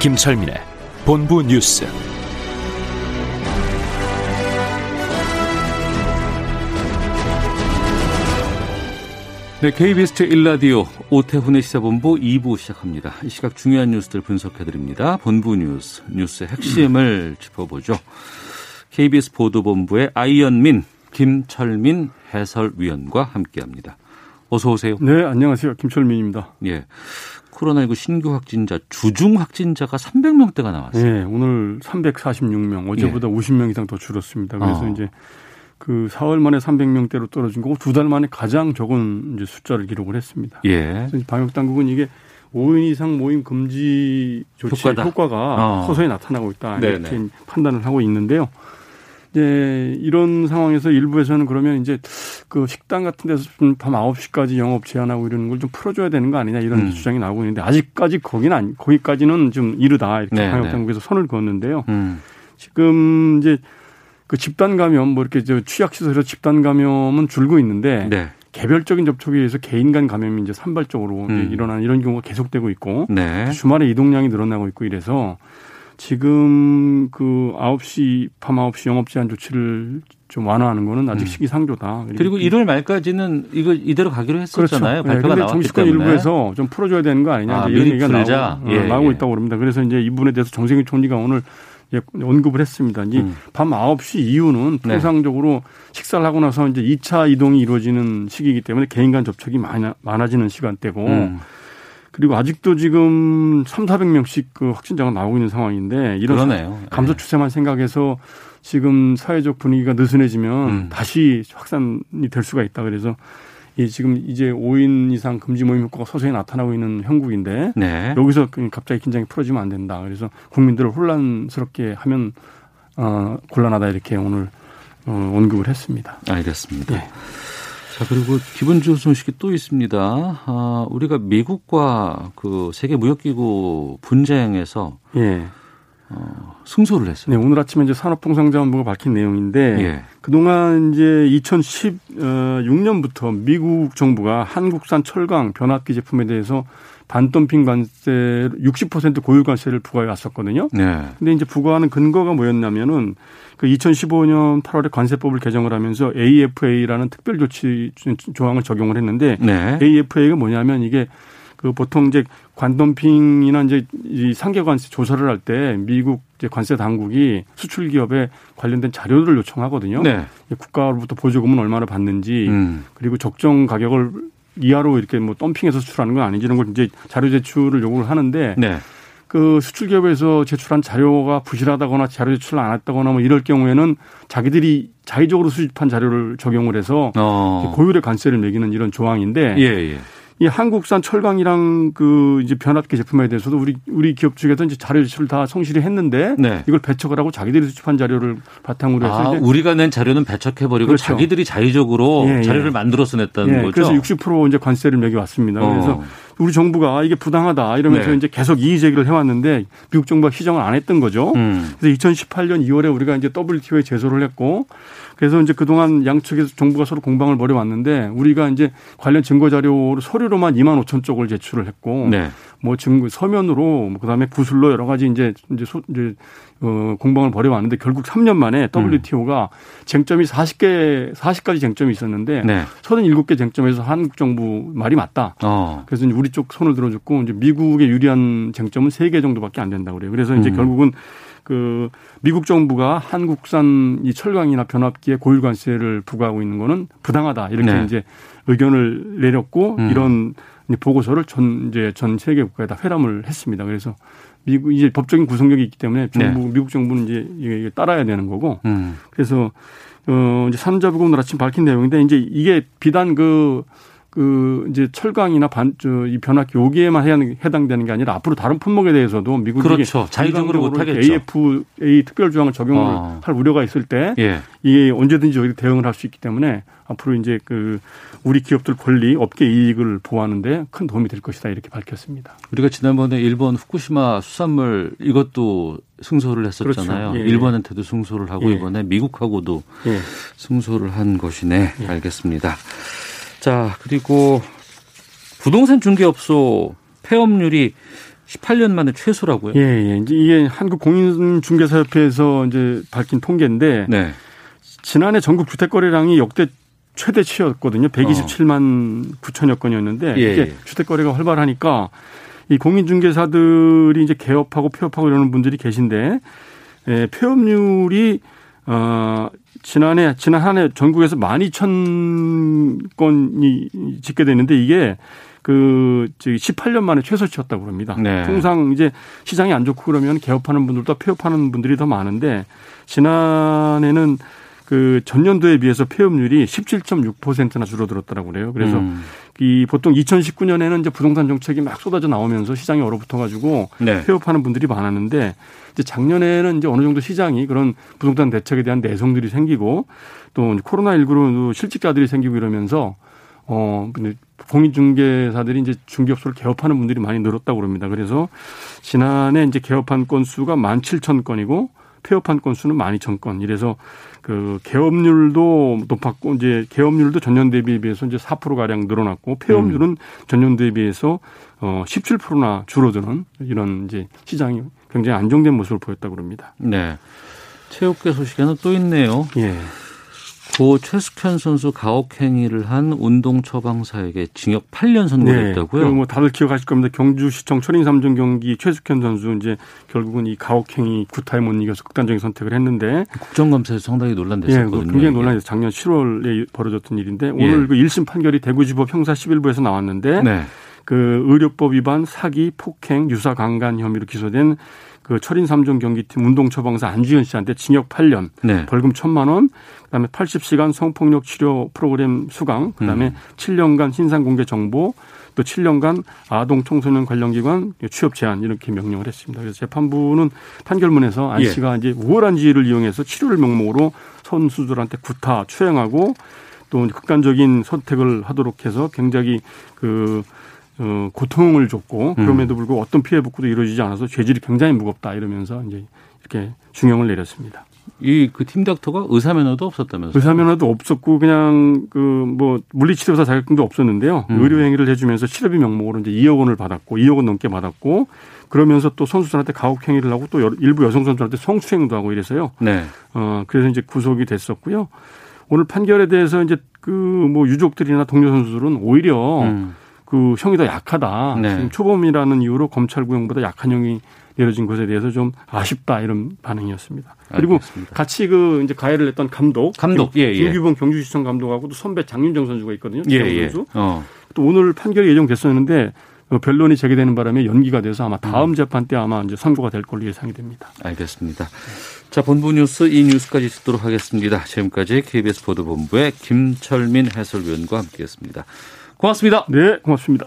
김철민의 본부 뉴스. 네, KBS 제1라디오 오태훈의 시사본부 2부 시작합니다. 이 시각 중요한 뉴스들 분석해드립니다. 본부 뉴스, 뉴스의 핵심을 짚어보죠. KBS 보도본부의 아이언민, 김철민 해설위원과 함께합니다. 어서 오세요. 네, 안녕하세요. 김철민입니다. 예. 코로나19 신규 확진자, 주중 확진자가 300명대가 나왔어요. 네, 오늘 346명, 어제보다 예. 50명 이상 더 줄었습니다. 그래서 어. 이제 그 4월 만에 300명대로 떨어진 거고 두 달 만에 가장 적은 이제 숫자를 기록을 했습니다. 예. 방역 당국은 이게 5인 이상 모임 금지 조치 효과다. 효과가 어. 서서히 나타나고 있다 이렇게 네네. 판단을 하고 있는데요. 이제 이런 상황에서 일부에서는 그러면 이제 그 식당 같은 데서 밤 9시까지 영업 제한하고 이러는 걸 좀 풀어줘야 되는 거 아니냐 이런 음. 주장이 나오고 있는데 아직까지 거기는 아니, 거기까지는 좀 이르다 이렇게 방역 당국에서 손을 그었는데요. 음. 지금 이제 그 집단 감염 뭐 이렇게 저 취약 시설에서 집단 감염은 줄고 있는데 네. 개별적인 접촉에 의해서 개인 간 감염이 이제 산발적으로 음. 이제 일어나는 이런 경우가 계속되고 있고 네. 주말에 이동량이 늘어나고 있고 이래서 지금 그 9시 밤 9시 영업 제한 조치를 좀 완화하는 거는 아직 음. 시기상조다. 그리고 1월 말까지는 이거 이대로 가기로 했었잖아요. 그렇죠. 발표가 네, 나왔기 정치권 때문에. 일부에서 좀 풀어줘야 되는 거 아니냐 아, 이런 얘기가 나오고, 어, 예, 나오고 예. 있다고 그럽니다. 그래서 이제 이 부분에 대해서 정세균 총리가 오늘 예, 언급을 했습니다. 이제 음. 밤 9시 이후는 네. 통상적으로 네. 식사를 하고 나서 이제 2차 이동이 이루어지는 시기이기 때문에 개인 간 접촉이 많아, 많아지는 시간대고 음. 그리고 아직도 지금 3, 400명씩 그 확진자가 나오고 있는 상황인데 이런 그러네요. 감소 네. 추세만 네. 생각해서 지금 사회적 분위기가 느슨해지면 음. 다시 확산이 될 수가 있다. 그래서 예, 지금 이제 5인 이상 금지 모임 효과가 서서히 나타나고 있는 형국인데 네. 여기서 그 갑자기 긴장이 풀어지면 안 된다. 그래서 국민들을 혼란스럽게 하면 어, 곤란하다 이렇게 오늘 어, 언급을 했습니다. 알겠습니다. 네. 자 그리고 기분 좋은 소식이 또 있습니다. 아, 우리가 미국과 그 세계 무역기구 분쟁에서 예. 어, 승소를 했어요. 네, 오늘 아침에 이제 산업통상자원부가 밝힌 내용인데 예. 그동안 이제 2016년부터 미국 정부가 한국산 철강 변압기 제품에 대해서 반덤핑 관세 60% 고유 관세를 부과해 왔었거든요. 네. 근데 이제 부과하는 근거가 뭐였냐면은 그 2015년 8월에 관세법을 개정을 하면서 AFA라는 특별 조치 조항을 적용을 했는데 네. AFA가 뭐냐면 이게 그 보통 이제 관덤핑이나 이제 이 상계 관세 조사를 할 때 미국 이제 관세 당국이 수출 기업에 관련된 자료를 요청하거든요. 네. 국가로부터 보조금은 얼마나 받는지 음. 그리고 적정 가격을 이하로 이렇게 뭐 덤핑해서 수출하는 건 아닌지 이런 걸 이제 자료 제출을 요구를 하는데 네. 그 수출 기업에서 제출한 자료가 부실하다거나 자료 제출을 안 했다거나 뭐 이럴 경우에는 자기들이 자의적으로 수집한 자료를 적용을 해서 어. 고율의 관세를 매기는 이런 조항인데 예, 예. 이 한국산 철강이랑 그 이제 변압기 제품에 대해서도 우리 우리 기업 측에서 이제 자료 제출을 다 성실히 했는데 네. 이걸 배척을 하고 자기들이 수집한 자료를 바탕으로 해서 아, 우리가 낸 자료는 배척해 버리고 그렇죠. 자기들이 자의적으로 예, 예. 자료를 만들어서 냈다는 예, 거죠. 그래서 60% 이제 관세를 매겨 왔습니다. 어. 그래서 우리 정부가 이게 부당하다 이러면서 네. 이제 계속 이의 제기를 해왔는데 미국 정부가 희정을 안 했던 거죠. 음. 그래서 2018년 2월에 우리가 이제 WTO에 제소를 했고 그래서 이제 그동안 양측에서 정부가 서로 공방을 벌여왔는데 우리가 이제 관련 증거 자료로 서류로만 2만 5천 쪽을 제출을 했고 네. 뭐 증거 서면으로 뭐 그다음에 구술로 여러 가지 이제 이제 소, 이제 어 공방을 벌여왔는데 결국 3년 만에 WTO가 음. 쟁점이 40개 40가지 쟁점이 있었는데 네. 37개 쟁점에서 한국 정부 말이 맞다. 어. 그래서 이제 우리 쪽 손을 들어줬고 이제 미국에 유리한 쟁점은 3개 정도밖에 안 된다고 그래요. 그래서 이제 음. 결국은 그 미국 정부가 한국산 이 철강이나 변압기에 고유 관세를 부과하고 있는 거는 부당하다 이렇게 네. 이제 의견을 내렸고 음. 이런 보고서를 전 이제 전 세계 국가에 다 회람을 했습니다. 그래서 미국 이제 법적인 구성력이 있기 때문에 정부 네. 미국 정부는 이제 이게 따라야 되는 거고 음. 그래서 어 이제 산자부가 오늘 아침 밝힌 내용인데 이제 이게 비단 그 그 이제 철강이나 반저이 변압기 여기에만 해당되는 게 아니라 앞으로 다른 품목에 대해서도 미국이 그렇죠. 자율적으로 못 하겠죠. AFA 특별 조항을 적용을 어. 할 우려가 있을 때 예. 이게 언제든지 여기 대응을 할 수 있기 때문에 앞으로 이제 그 우리 기업들 권리, 업계 이익을 보호하는데 큰 도움이 될 것이다 이렇게 밝혔습니다. 우리가 지난번에 일본 후쿠시마 수산물 이것도 승소를 했었잖아요. 그렇죠. 예. 일본한테도 승소를 하고 예. 이번에 미국하고도 예. 승소를 한 것이네. 예. 알겠습니다. 자, 그리고 부동산 중개업소 폐업률이 18년 만에 최소라고요? 예, 예. 이제 이게 한국 공인중개사협회에서 이제 밝힌 통계인데 네. 지난해 전국 주택 거래량이 역대 최대치였거든요. 127만 어. 9천여 건이었는데 예, 이게 예. 주택 거래가 활발하니까 이 공인중개사들이 이제 개업하고 폐업하고 이러는 분들이 계신데 예, 폐업률이 어 지난해 지난 한 해 전국에서 12,000건이 짓게 되는데 이게 그 18년 만에 최소치였다고 합니다. 네. 통상 이제 시장이 안 좋고 그러면 개업하는 분들도 폐업하는 분들이 더 많은데 지난해는 그 전년도에 비해서 폐업률이 17.6%나 줄어들었다라고 그래요. 그래서 음. 이 보통 2019년에는 이제 부동산 정책이 막 쏟아져 나오면서 시장이 얼어붙어 가지고 네. 폐업하는 분들이 많았는데 이제 작년에는 이제 어느 정도 시장이 그런 부동산 대책에 대한 내성들이 생기고 또 코로나 19로 실직자들이 생기고 이러면서 어, 공인중개사들이 이제 중개업소를 개업하는 분들이 많이 늘었다고 그럽니다. 그래서 지난해 이제 개업한 건수가 17,000건이고 폐업한 건수는 12,000건. 이래서 그 개업률도 높았고 이제 개업률도 전년 대비에 비해서 이제 4% 가량 늘어났고 폐업률은 음. 전년 대비해서 어 17%나 줄어드는 이런 이제 시장이 굉장히 안정된 모습을 보였다고 그럽니다. 네. 체육계 소식에는 또 있네요. 예. 고 최숙현 선수 가혹 행위를 한 운동 처방사에게 징역 8년 선고했다고요? 네. 뭐 다들 기억하실 겁니다. 경주시청 철인 3종 경기 최숙현 선수 이제 결국은 이 가혹 행위 구타에 못 이겨서 극단적인 선택을 했는데 국정감사에서 상당히 논란됐었거든요. 예, 굉장히 논란이 작년 7월에 벌어졌던 일인데 오늘 예. 그 1심 판결이 대구지법 형사 11부에서 나왔는데 네. 그 의료법 위반 사기 폭행 유사 강간 혐의로 기소된 그 철인 3종 경기팀 운동처방사 안주현 씨한테 징역 8년, 네. 벌금 1천만 원, 그다음에 80시간 성폭력 치료 프로그램 수강, 그다음에 음. 7년간 신상 공개 정보, 또 7년간 아동 청소년 관련 기관 취업 제한 이렇게 명령을 했습니다. 그래서 재판부는 판결문에서 안 예. 씨가 예. 이제 우월한 지위를 이용해서 치료를 명목으로 선수들한테 구타, 추행하고 또 극단적인 선택을 하도록 해서 굉장히 그 어, 고통을 줬고 음. 그럼에도 불구하고 어떤 피해 복구도 이루어지지 않아서 죄질이 굉장히 무겁다 이러면서 이제 이렇게 중형을 내렸습니다. 이 그 팀 닥터가 의사 면허도 없었다면서요? 의사 면허도 없었고 그냥 그 뭐 물리치료사 자격증도 없었는데요. 음. 의료 행위를 해주면서 치료비 명목으로 이제 2억 원을 받았고 2억 원 넘게 받았고 그러면서 또 선수들한테 가혹 행위를 하고 또 일부 여성 선수한테 성추행도 하고 이래서요. 네. 어 그래서 이제 구속이 됐었고요. 오늘 판결에 대해서 이제 그 뭐 유족들이나 동료 선수들은 오히려 음. 그 형이 더 약하다. 네. 지금 초범이라는 이유로 검찰 구형보다 약한 형이 내려진 것에 대해서 좀 아쉽다 이런 반응이었습니다. 그리고 알겠습니다. 같이 그 이제 가해를 했던 감독, 감독, 예, 예. 김규범 경주시청 감독하고 또 선배 장윤정 선수가 있거든요. 예, 예. 선수. 어. 또 오늘 판결이 예정됐었는데 어, 변론이 제기되는 바람에 연기가 돼서 아마 다음 음. 재판 때 아마 이제 선고가 될 걸로 예상이 됩니다. 알겠습니다. 자, 본부 뉴스 이 뉴스까지 듣도록 하겠습니다. 지금까지 KBS 보도본부의 김철민 해설위원과 함께했습니다. 고맙습니다. 네, 고맙습니다.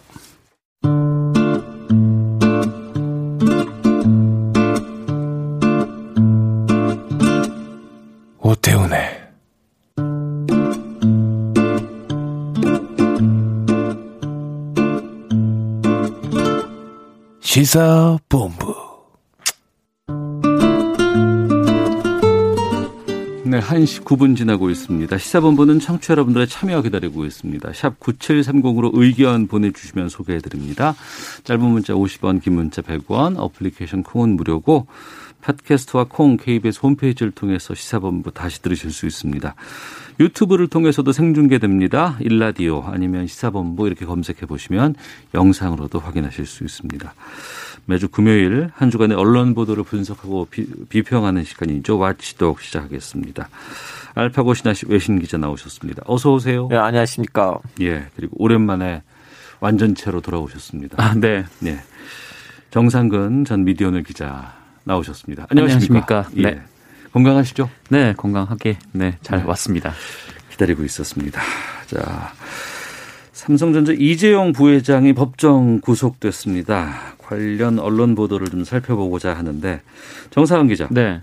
오태훈의 시사본부 네, 1시 9분 지나고 있습니다. 시사본부는 청취 자 여러분들의 참여 기다리고 있습니다. 샵 9730으로 의견 보내주시면 소개해드립니다. 짧은 문자 50원, 긴 문자 100원, 어플리케이션 콩은 무료고 팟캐스트와 콩 KBS 홈페이지를 통해서 시사본부 다시 들으실 수 있습니다. 유튜브를 통해서도 생중계됩니다. 일라디오 아니면 시사본부 이렇게 검색해 보시면 영상으로도 확인하실 수 있습니다. 매주 금요일 한 주간의 언론 보도를 분석하고 비, 평하는 시간이죠. 와치독 시작하겠습니다. 알파고 신하시 외신 기자 나오셨습니다. 어서 오세요. 네, 안녕하십니까. 예, 그리고 오랜만에 완전체로 돌아오셨습니다. 아, 네. 네. 정상근 전 미디어널 기자 나오셨습니다. 안녕하십니까. 안녕하십니까. 예. 네. 건강하시죠? 네, 건강하게 네, 잘 네. 왔습니다. 기다리고 있었습니다. 자, 삼성전자 이재용 부회장이 법정 구속됐습니다. 관련 언론 보도를 좀 살펴보고자 하는데 정상훈 기자. 네.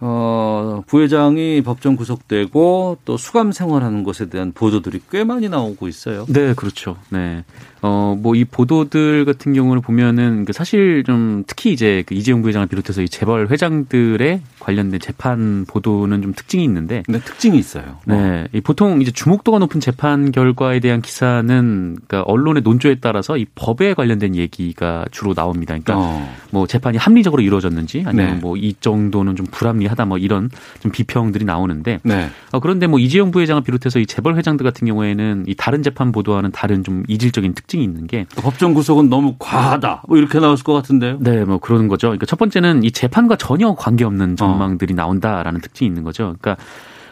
어, 부회장이 법정 구속되고 또 수감 생활하는 것에 대한 보도들이 꽤 많이 나오고 있어요. 네, 그렇죠. 네. 어, 뭐 이 보도들 같은 경우를 보면은 그 사실 좀 특히 이제 그 이재용 부회장을 비롯해서 이 재벌 회장들의 관련된 재판 보도는 좀 특징이 있는데. 네, 특징이 있어요. 네. 이 보통 이제 주목도가 높은 재판 결과에 대한 기사는 그러니까 언론의 논조에 따라서 이 법에 관련된 얘기가 주로 나옵니다. 그러니까 어. 뭐 재판이 합리적으로 이루어졌는지 아니면 네. 뭐이 정도는 좀 불합리 하다 뭐 이런 좀 비평들이 나오는데. 네. 어, 그런데 뭐 이재용 부회장을 비롯해서 이 재벌 회장들 같은 경우에는 이 다른 재판 보도와는 다른 좀 이질적인 특 특징이 있는 게 법정 구속은 너무 과하다. 뭐 이렇게 나왔을 것 같은데요. 네, 뭐 그런 거죠. 그러니까 첫 번째는 이 재판과 전혀 관계없는 전망들이 어. 나온다라는 특징이 있는 거죠. 그러니까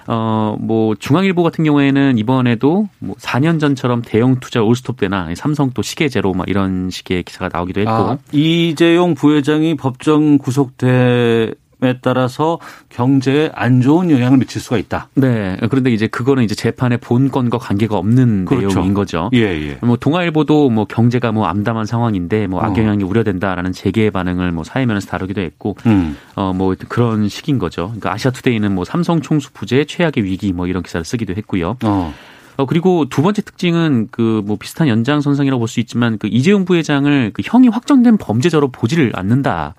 어, 뭐, 중앙일보 같은 경우에는 이번에도 뭐 4년 전처럼 대형 투자 올스톱 때나 삼성 또 시계 제로 막 이런 식의 기사가 나오기도 했고. 아, 이재용 부회장이 법정 구속돼 에 따라서 경제에 안 좋은 영향을 미칠 수가 있다. 네. 그런데 이제 그거는 이제 재판의 본건과 관계가 없는 그렇죠. 내용인 거죠. 예, 예. 뭐 동아일보도 뭐 경제가 뭐 암담한 상황인데 뭐 악영향이 어. 우려된다라는 재계 반응을 뭐 사회면에서 다루기도 했고, 음. 어뭐 그런 식인 거죠. 그러니까 아시아투데이는 뭐 삼성 총수 부재 최악의 위기 뭐 이런 기사를 쓰기도 했고요. 어. 어, 그리고 두 번째 특징은 그 뭐 비슷한 연장선상이라고 볼 수 있지만 그 이재용 부회장을 그 형이 확정된 범죄자로 보지를 않는다.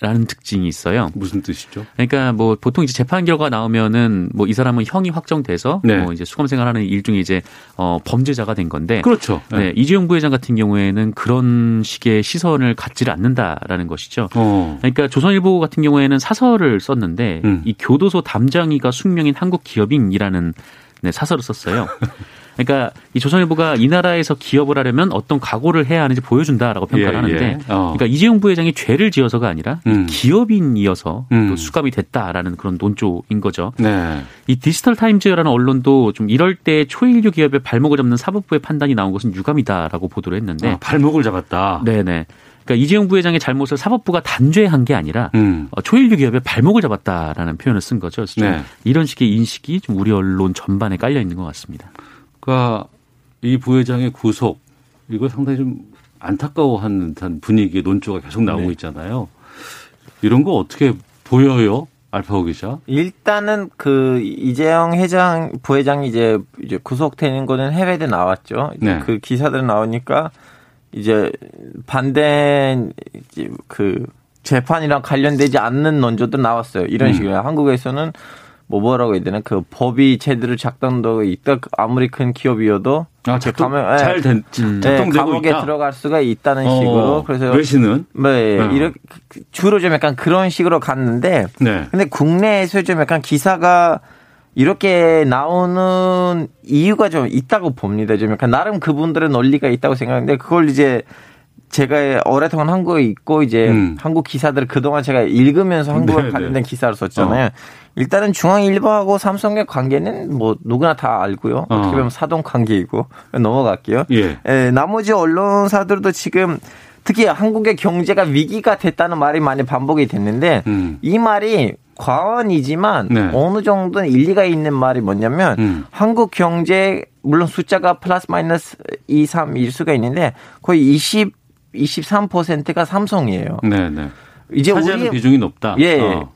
라는 특징이 있어요. 무슨 뜻이죠? 그러니까 뭐 보통 이제 재판 결과 나오면은 뭐 이 사람은 형이 확정돼서 네. 뭐 이제 수감 생활하는 일종의 이제 어 범죄자가 된 건데 그렇죠. 네. 네. 이재용 부회장 같은 경우에는 그런 식의 시선을 갖지를 않는다라는 것이죠. 어. 그러니까 조선일보 같은 경우에는 사설을 썼는데 음. 이 교도소 담장이가 숙명인 한국 기업인이라는 네, 사설을 썼어요. 그러니까 이 조선일보가 이 나라에서 기업을 하려면 어떤 각오를 해야 하는지 보여준다라고 평가를 예, 하는데, 예. 어. 그러니까 이재용 부회장이 죄를 지어서가 아니라 음. 기업인이어서 음. 또 수감이 됐다라는 그런 논조인 거죠. 네. 이 디지털 타임즈라는 언론도 좀 이럴 때 초일류 기업의 발목을 잡는 사법부의 판단이 나온 것은 유감이다라고 보도를 했는데, 아, 발목을 잡았다. 네네. 그러니까 이재용 부회장의 잘못을 사법부가 단죄한 게 아니라 음. 어, 초일류 기업의 발목을 잡았다라는 표현을 쓴 거죠. 그래서 네. 이런 식의 인식이 좀 우리 언론 전반에 깔려 있는 것 같습니다. 그러니까 이 부회장의 구속 이거 상당히 좀 안타까워하는 듯한 분위기의 논조가 계속 나오고 네. 있잖아요. 이런 거 어떻게 보여요? 알파고 기자. 일단은 그 이재영 회장 부회장이 이제 이제 구속되는 거는 해외에 나왔죠. 네. 그 기사들 나오니까 이제 반대 그 재판이랑 관련되지 않는 논조도 나왔어요. 이런 음. 식으로 한국에서는 뭐 뭐라고 해야 되나 그 법이 제대로 작동되고 있다 아무리 큰 기업이어도 아, 작동, 감 예. 잘 된, 음. 작동되고 네, 감옥에 있다. 들어갈 수가 있다는 어, 식으로 그래서 외신은 네 어. 이렇게 주로 좀 약간 그런 식으로 갔는데 네. 근데 국내에서 좀 약간 기사가 이렇게 나오는 이유가 좀 있다고 봅니다. 좀 약간 나름 그분들의 논리가 있다고 생각하는데 그걸 이제 제가 오랫동안 한국에 있고 이제 음. 한국 기사들을 그동안 제가 읽으면서 한국에 네, 관련된 네. 기사를 썼잖아요. 어. 일단은 중앙일보하고 삼성의 관계는 뭐 누구나 다 알고요. 어. 떻게 보면 사돈 관계이고 넘어갈게요. 예. 에, 예, 나머지 언론사들도 지금 특히 한국의 경제가 위기가 됐다는 말이 많이 반복이 됐는데 음. 이 말이 과언이지만 네. 어느 정도는 일리가 있는 말이 뭐냐면 음. 한국 경제 물론 숫자가 플러스 마이너스 2, 3일 수가 있는데 거의 20 23%가 삼성이에요. 네, 네. 이제 우리 비중이 높다. 예. 어.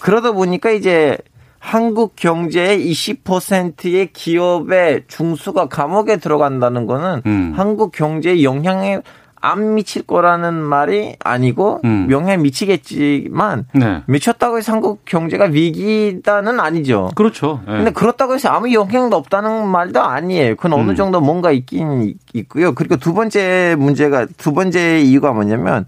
그러다 보니까 이제 한국 경제의 20%의 기업의 중수가 감옥에 들어간다는 거는 음. 한국 경제에 영향에 안 미칠 거라는 말이 아니고 음. 영향 미치겠지만 네. 미쳤다고 해서 한국 경제가 위기다는 아니죠. 그렇죠. 네. 근데 그렇다고 해서 아무 영향도 없다는 말도 아니에요. 그건 어느 음. 정도 뭔가 있긴 있고요. 그리고 두 번째 문제가 두 번째 이유가 뭐냐면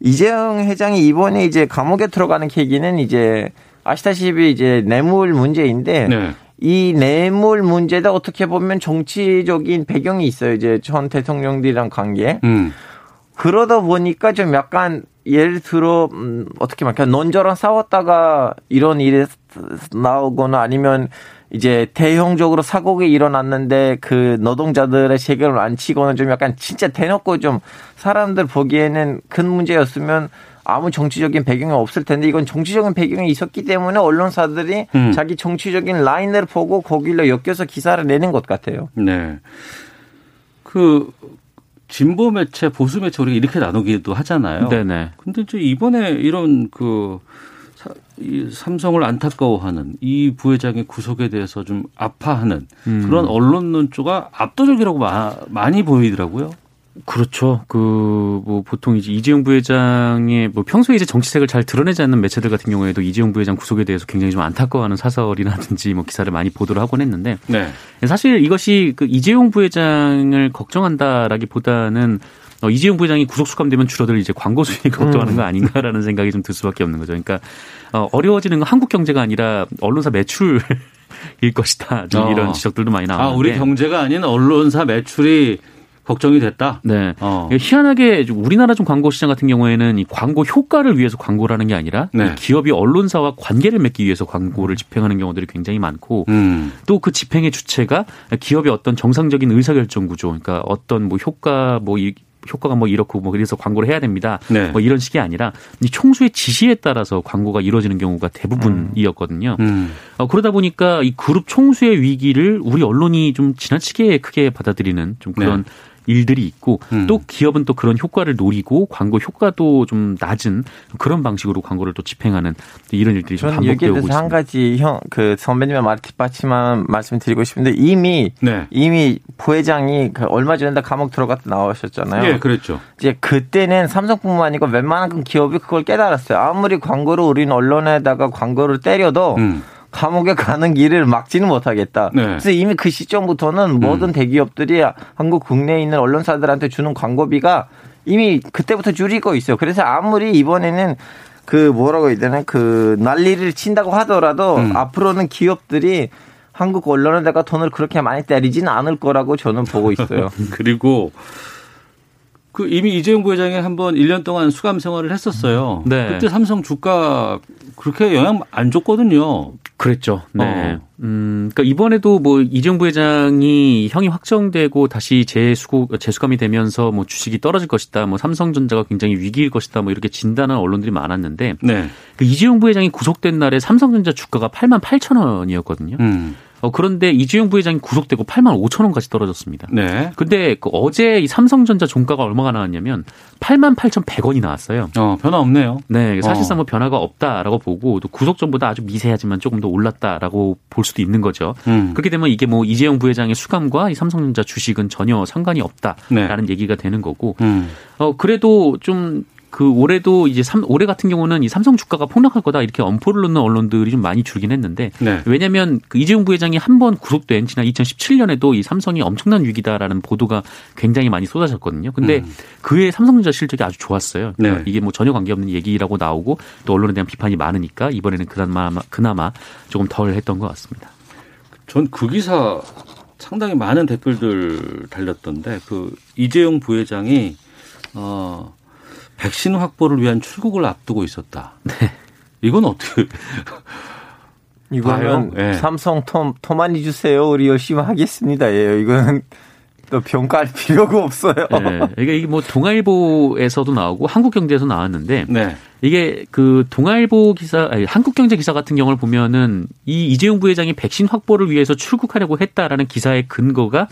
이재용 회장이 이번에 이제 감옥에 들어가는 계기는 이제 아시다시피 이제 뇌물 문제인데 네. 이 뇌물 문제도 어떻게 보면 정치적인 배경이 있어요. 이제 전 대통령들이랑 관계. 음. 그러다 보니까 좀 약간 예를 들어 음, 어떻게 말할까 논저랑 싸웠다가 이런 일이 나오거나 아니면 이제 대형적으로 사고가 일어났는데 그 노동자들의 책임을 안 치고는 좀 약간 진짜 대놓고 좀 사람들 보기에는 큰 문제였으면 아무 정치적인 배경이 없을 텐데 이건 정치적인 배경이 있었기 때문에 언론사들이 음. 자기 정치적인 라인을 보고 거길로 엮여서 기사를 내는 것 같아요. 네. 그 진보 매체, 보수 매체 우리가 이렇게 나누기도 하잖아요. 네네. 근데 이제 이번에 이런 그 이 삼성을 안타까워하는 이 부회장의 구속에 대해서 좀 아파하는 음. 그런 언론 논조가 압도적이라고 마, 많이 보이더라고요. 그렇죠. 그 뭐 보통 이제 이재용 부회장의 뭐 평소에 이제 정치색을 잘 드러내지 않는 매체들 같은 경우에도 이재용 부회장 구속에 대해서 굉장히 좀 안타까워하는 사설이라든지 뭐 기사를 많이 보도를 하곤 했는데 네. 사실 이것이 그 이재용 부회장을 걱정한다라기 보다는 어, 이재용 부회장이 구속 수감되면 줄어들 이제 광고 수익 걱정하는 거 음. 아닌가라는 생각이 좀 들 수밖에 없는 거죠. 그러니까 어, 어려워지는 건 한국 경제가 아니라 언론사 매출 일 것이다. 좀 이런 어. 지적들도 많이 나오는데. 아, 우리 경제가 아닌 언론사 매출이 걱정이 됐다. 네. 어. 희한하게 우리나라 좀 광고 시장 같은 경우에는 이 광고 효과를 위해서 광고를 하는 게 아니라 네. 기업이 언론사와 관계를 맺기 위해서 광고를 집행하는 경우들이 굉장히 많고 음. 또그 집행의 주체가 기업의 어떤 정상적인 의사결정 구조, 그러니까 어떤 뭐 효과 뭐 효과가 뭐 이렇고 뭐 그래서 광고를 해야 됩니다. 네. 뭐 이런 식이 아니라 이 총수의 지시에 따라서 광고가 이루어지는 경우가 대부분이었거든요. 음. 음. 어, 그러다 보니까 이 그룹 총수의 위기를 우리 언론이 좀 지나치게 크게 받아들이는 좀 그런 네. 일들이 있고 음. 또 기업은 또 그런 효과를 노리고 광고 효과도 좀 낮은 그런 방식으로 광고를 또 집행하는 이런 일들이 좀 반복되고 있습니다. 한 가지 형 그 선배님의 말 뒷받침한 말씀드리고 싶은데 이미 네. 이미 부회장이 그 얼마 전에 감옥 들어갔다 나오셨잖아요. 예, 그랬죠. 이제 그때는 삼성뿐만 아니고 웬만한 기업이 그걸 깨달았어요. 아무리 광고를 우리는 언론에다가 광고를 때려도 음. 감옥에 가는 길을 막지는 못하겠다. 네. 그래서 이미 그 시점부터는 모든 음. 대기업들이 한국 국내에 있는 언론사들한테 주는 광고비가 이미 그때부터 줄이고 있어요. 그래서 아무리 이번에는 그 뭐라고 해야 되나 그 난리를 친다고 하더라도 음. 앞으로는 기업들이 한국 언론에다가 돈을 그렇게 많이 때리지는 않을 거라고 저는 보고 있어요. 그리고 그 이미 이재용 부회장이 한번 1년 동안 수감 생활을 했었어요. 네. 그때 삼성 주가 그렇게 영향 안 줬거든요. 그랬죠. 네. 어. 음, 그러니까 이번에도 뭐 이재용 부회장이 형이 확정되고 다시 재수고 재수감이 되면서 뭐 주식이 떨어질 것이다. 뭐 삼성전자가 굉장히 위기일 것이다. 뭐 이렇게 진단한 언론들이 많았는데 네. 그 이재용 부회장이 구속된 날에 삼성전자 주가가 8만 8천 원이었거든요. 음. 어, 그런데 이주영 부회장이 구속되고 8만 5천 원까지 떨어졌습니다. 네. 근데 그 어제 이 삼성전자 종가가 얼마가 나왔냐면 8만 8천 100원이 나왔어요. 어, 변화 없네요. 네. 사실상 뭐 변화가 없다라고 보고 또 구속 전보다 아주 미세하지만 조금 더 올랐다라고 볼 수도 있는 거죠. 음. 그렇게 되면 이게 뭐 이재용 부회장의 수감과 이 삼성전자 주식은 전혀 상관이 없다라는 네. 얘기가 되는 거고. 음. 어, 그래도 좀 그 올해도 이제 삼, 올해 같은 경우는 이 삼성 주가가 폭락할 거다 이렇게 엄포를 놓는 언론들이 좀 많이 줄긴 했는데 네. 왜냐하면 그 이재용 부회장이 한 번 구속된 지난 2017년에도 이 삼성이 엄청난 위기다라는 보도가 굉장히 많이 쏟아졌거든요. 근데 음. 그해 삼성전자 실적이 아주 좋았어요. 그러니까 네. 이게 뭐 전혀 관계없는 얘기라고 나오고 또 언론에 대한 비판이 많으니까 이번에는 그나마 그나마 조금 덜 했던 것 같습니다. 전 그 기사 상당히 많은 댓글들 달렸던데 그 이재용 부회장이 어 백신 확보를 위한 출국을 앞두고 있었다. 네. 이건 어떻게 이거는 네. 삼성 톰, 톰 많이 주세요. 우리 열심히 하겠습니다. 예, 이거는 또 평가할 필요가 없어요. 네. 이게 이게 뭐 동아일보에서도 나오고 한국경제에서 나왔는데 네. 이게 그 동아일보 기사, 아니, 한국경제 기사 같은 경우를 보면은 이 이재용 부회장이 백신 확보를 위해서 출국하려고 했다라는 기사의 근거가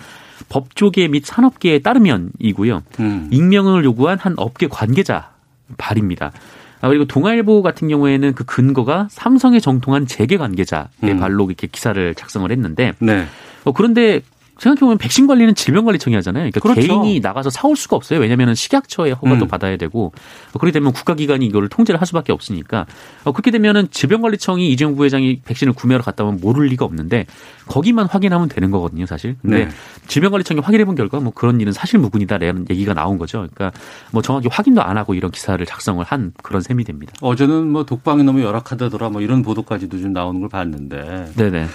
법조계 및 산업계에 따르면이고요. 음. 익명을 요구한 한 업계 관계자 발입니다. 아, 그리고 동아일보 같은 경우에는 그 근거가 삼성에 정통한 재계 관계자의 음. 발로 이렇게 기사를 작성을 했는데 네. 어, 그런데 생각해보면 백신 관리는 질병관리청이 하잖아요. 그러니까 그렇죠. 개인이 나가서 사올 수가 없어요. 왜냐하면 식약처의 허가도 음. 받아야 되고 어, 그렇게 되면 국가기관이 이거를 통제를 할 수밖에 없으니까 어, 그렇게 되면은 질병관리청이 이재용 부회장이 백신을 구매하러 갔다 오면 모를 리가 없는데 거기만 확인하면 되는 거거든요, 사실. 근데 네. 질병관리청이 확인해본 결과 뭐 그런 일은 사실 무근이다라는 얘기가 나온 거죠. 그러니까 뭐 정확히 확인도 안 하고 이런 기사를 작성을 한 그런 셈이 됩니다. 어제는 뭐 독방이 너무 열악하다더라 뭐 이런 보도까지도 좀 나오는 걸 봤는데. 네네.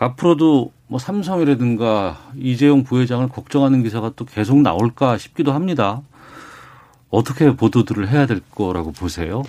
앞으로도 뭐 삼성이라든가 이재용 부회장을 걱정하는 기사가 또 계속 나올까 싶기도 합니다. 어떻게 보도들을 해야 될 거라고 보세요?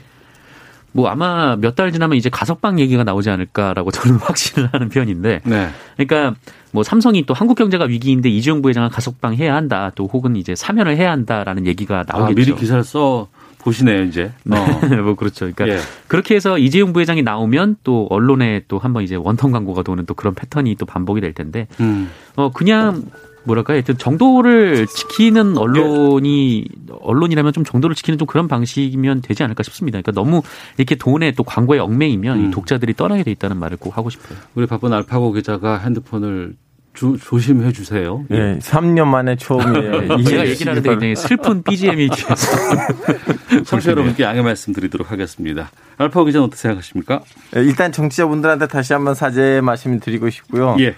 뭐 아마 몇 달 지나면 이제 가석방 얘기가 나오지 않을까라고 저는 확신을 하는 편인데. 네. 그러니까 뭐 삼성이 또 한국 경제가 위기인데 이재용 부회장을 가석방 해야 한다. 또 혹은 이제 사면을 해야 한다라는 얘기가 나오겠죠. 아, 미리 기사를 써 보시네요, 이제. 네, 어. 뭐 그렇죠. 그러니까 예. 그렇게 해서 이재용 부회장이 나오면 또 언론에 또 한번 이제 원통 광고가 도는 또 그런 패턴이 또 반복이 될 텐데, 음. 어 그냥 뭐랄까 하여튼 정도를 지키는 언론이 언론이라면 좀 정도를 지키는 좀 그런 방식이면 되지 않을까 싶습니다. 그러니까 너무 이렇게 돈에 또 광고에 얽매이면 음. 독자들이 떠나게 돼 있다는 말을 꼭 하고 싶어요. 우리 바쁜 알파고 기자가 핸드폰을 조, 조심해 주세요. 예. 네, 3년 만에 처음이에요. 제가 얘기를 하는데 굉장히 슬픈 BGM이 뒤에서. 청취자 여러분께 양해 말씀드리도록 하겠습니다. 알파고 기자는 어떻게 생각하십니까? 예, 일단 정치자분들한테 다시 한번 사죄 말씀 드리고 싶고요. 예.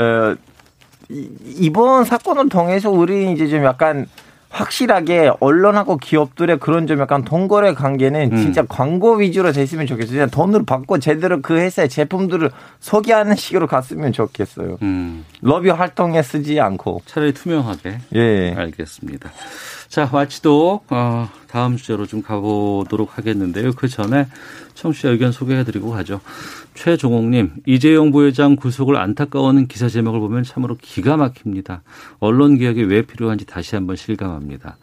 어, 이번 사건을 통해서 우리 이제 좀 약간 확실하게 언론하고 기업들의 그런 좀 약간 동거래 관계는 음. 진짜 광고 위주로 됐으면 좋겠어요. 그냥 돈을 받고 제대로 그 회사의 제품들을 소개하는 식으로 갔으면 좋겠어요. 음. 러비 활동에 쓰지 않고 차라리 투명하게. 예. 알겠습니다. 자, 마치도 어, 다음 주제로 좀 가보도록 하겠는데요. 그 전에 청취자 의견 소개해드리고 가죠. 최종옥님, 이재용 부회장 구속을 안타까워하는 기사 제목을 보면 참으로 기가 막힙니다. 언론 개혁이 왜 필요한지 다시 한번 실감합니다.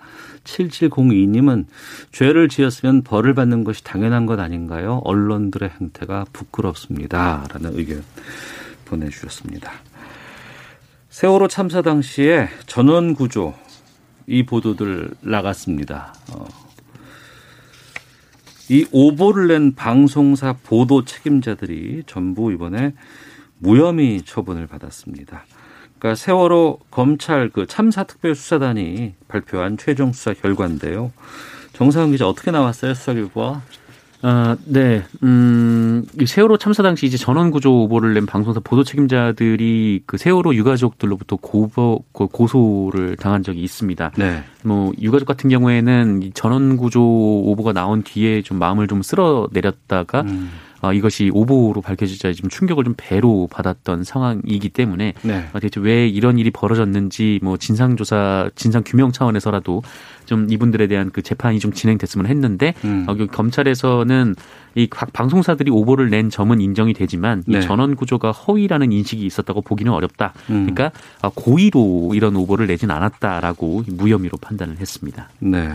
7702님은 죄를 지었으면 벌을 받는 것이 당연한 것 아닌가요? 언론들의 행태가 부끄럽습니다. 라는 의견 보내주셨습니다. 세월호 참사 당시에 전원 구조 이 보도들 나갔습니다. 어. 이 오보를 낸 방송사 보도 책임자들이 전부 이번에 무혐의 처분을 받았습니다. 그러니까 세월호 검찰 그 참사 특별수사단이 발표한 최종 수사 결과인데요. 정상훈 기자 어떻게 나왔어요 수사 결과? 아, 네. 음, 이 세월호 참사 당시 이제 전원 구조 오보를 낸 방송사 보도 책임자들이 그 세월호 유가족들로부터 고보, 고소를 당한 적이 있습니다. 네. 뭐 유가족 같은 경우에는 전원 구조 오보가 나온 뒤에 좀 마음을 좀 쓸어 내렸다가 음. 어, 이것이 오보로 밝혀지자 좀 충격을 좀 배로 받았던 상황이기 때문에 네. 어, 대체 왜 이런 일이 벌어졌는지 뭐 진상 조사, 진상 규명 차원에서라도 좀 이분들에 대한 그 재판이 좀 진행됐으면 했는데 음. 어, 검찰에서는 이 각 방송사들이 오보를 낸 점은 인정이 되지만 네. 이 전원 구조가 허위라는 인식이 있었다고 보기는 어렵다. 음. 그러니까 아, 고의로 이런 오보를 내진 않았다라고 무혐의로 판단을 했습니다. 네.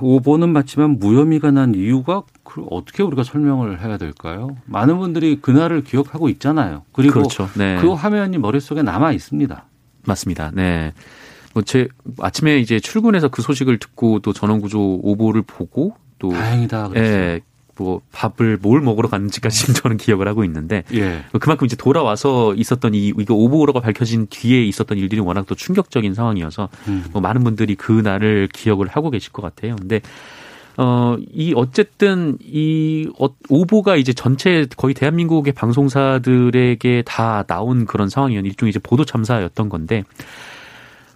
오보는 맞지만 무혐의가 난 이유가 어떻게 우리가 설명을 해야 될까요? 많은 분들이 그날을 기억하고 있잖아요. 그리고 그렇죠. 네. 그 화면이 머릿속에 남아 있습니다. 맞습니다. 네. 뭐제 아침에 이제 출근해서 그 소식을 듣고 또 전원구조 오보를 보고 또 다행이다. 그랬어요. 예. 뭐 밥을 뭘 먹으러 갔는지까지 저는 기억을 하고 있는데 예. 그만큼 이제 돌아와서 있었던 이 이거 오보로가 밝혀진 뒤에 있었던 일들이 워낙 또 충격적인 상황이어서 음. 뭐 많은 분들이 그 날을 기억을 하고 계실 것 같아요. 근데 어, 이 어쨌든 이 어, 오보가 이제 전체 거의 대한민국의 방송사들에게 다 나온 그런 상황이었 일종의 이제 보도 참사였던 건데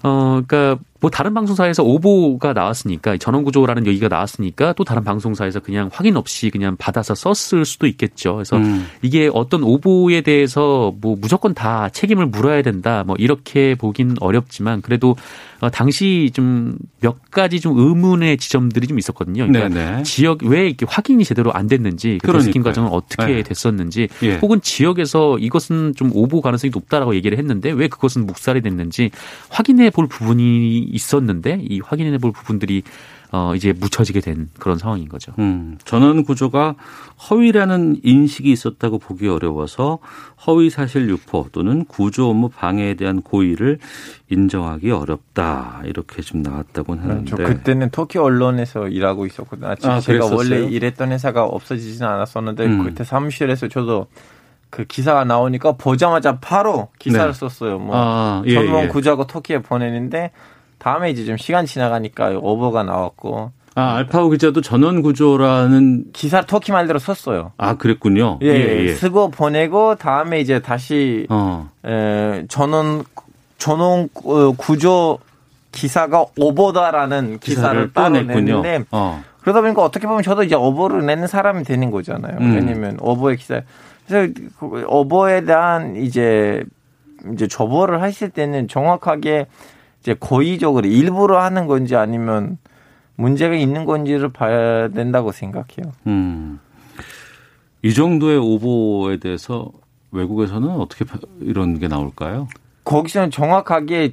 어, 그러니까 뭐 다른 방송사에서 오보가 나왔으니까 전원 구조라는 얘기가 나왔으니까 또 다른 방송사에서 그냥 확인 없이 그냥 받아서 썼을 수도 있겠죠. 그래서 음. 이게 어떤 오보에 대해서 뭐 무조건 다 책임을 물어야 된다. 뭐 이렇게 보긴 어렵지만 그래도 어, 당시 좀 몇 가지 좀 의문의 지점들이 좀 있었거든요. 그러니까 네네. 지역 왜 이렇게 확인이 제대로 안 됐는지 그 테스팅 과정은 어떻게 네. 됐었는지 예. 혹은 지역에서 이것은 좀 오보 가능성이 높다라고 얘기를 했는데 왜 그것은 묵살이 됐는지 확인해 볼 부분이 있었는데 이 확인해 볼 부분들이 어 이제 묻혀지게 된 그런 상황인 거죠. 음, 전원 구조가 허위라는 인식이 있었다고 보기 어려워서 허위 사실 유포 또는 구조 업무 방해에 대한 고의를 인정하기 어렵다 이렇게 좀 나왔다고 하는데. 저 그때는 터키 언론에서 일하고 있었거든요. 아, 제가 그랬었어요? 원래 일했던 회사가 없어지지는 않았었는데 음. 그때 사무실에서 저도 그 기사가 나오니까 보자마자 바로 기사를 네. 썼어요. 뭐 아, 예, 전문 예. 구조하고 터키에 보내는데 다음에 이제 좀 시간 지나가니까 오버가 나왔고. 아, 알파고 기자도 전원 구조라는 기사 터키 말대로 썼어요. 아, 그랬군요. 예, 예, 예. 쓰고 보내고 다음에 이제 다시 어. 에, 전원 전원 구조 기사가 오버다라는 기사를, 기사를 냈는데 어. 그러다 보니까 어떻게 보면 저도 이제 오버를 내는 사람이 되는 거잖아요. 음. 왜냐면 오버의 기사 그래서 그 오버에 대한 이제 이제 조보를 하실 때는 정확하게 이제 고의적으로 일부러 하는 건지 아니면 문제가 있는 건지를 봐야 된다고 생각해요. 음. 이 정도의 오보에 대해서 외국에서는 어떻게 이런 게 나올까요? 거기서는 정확하게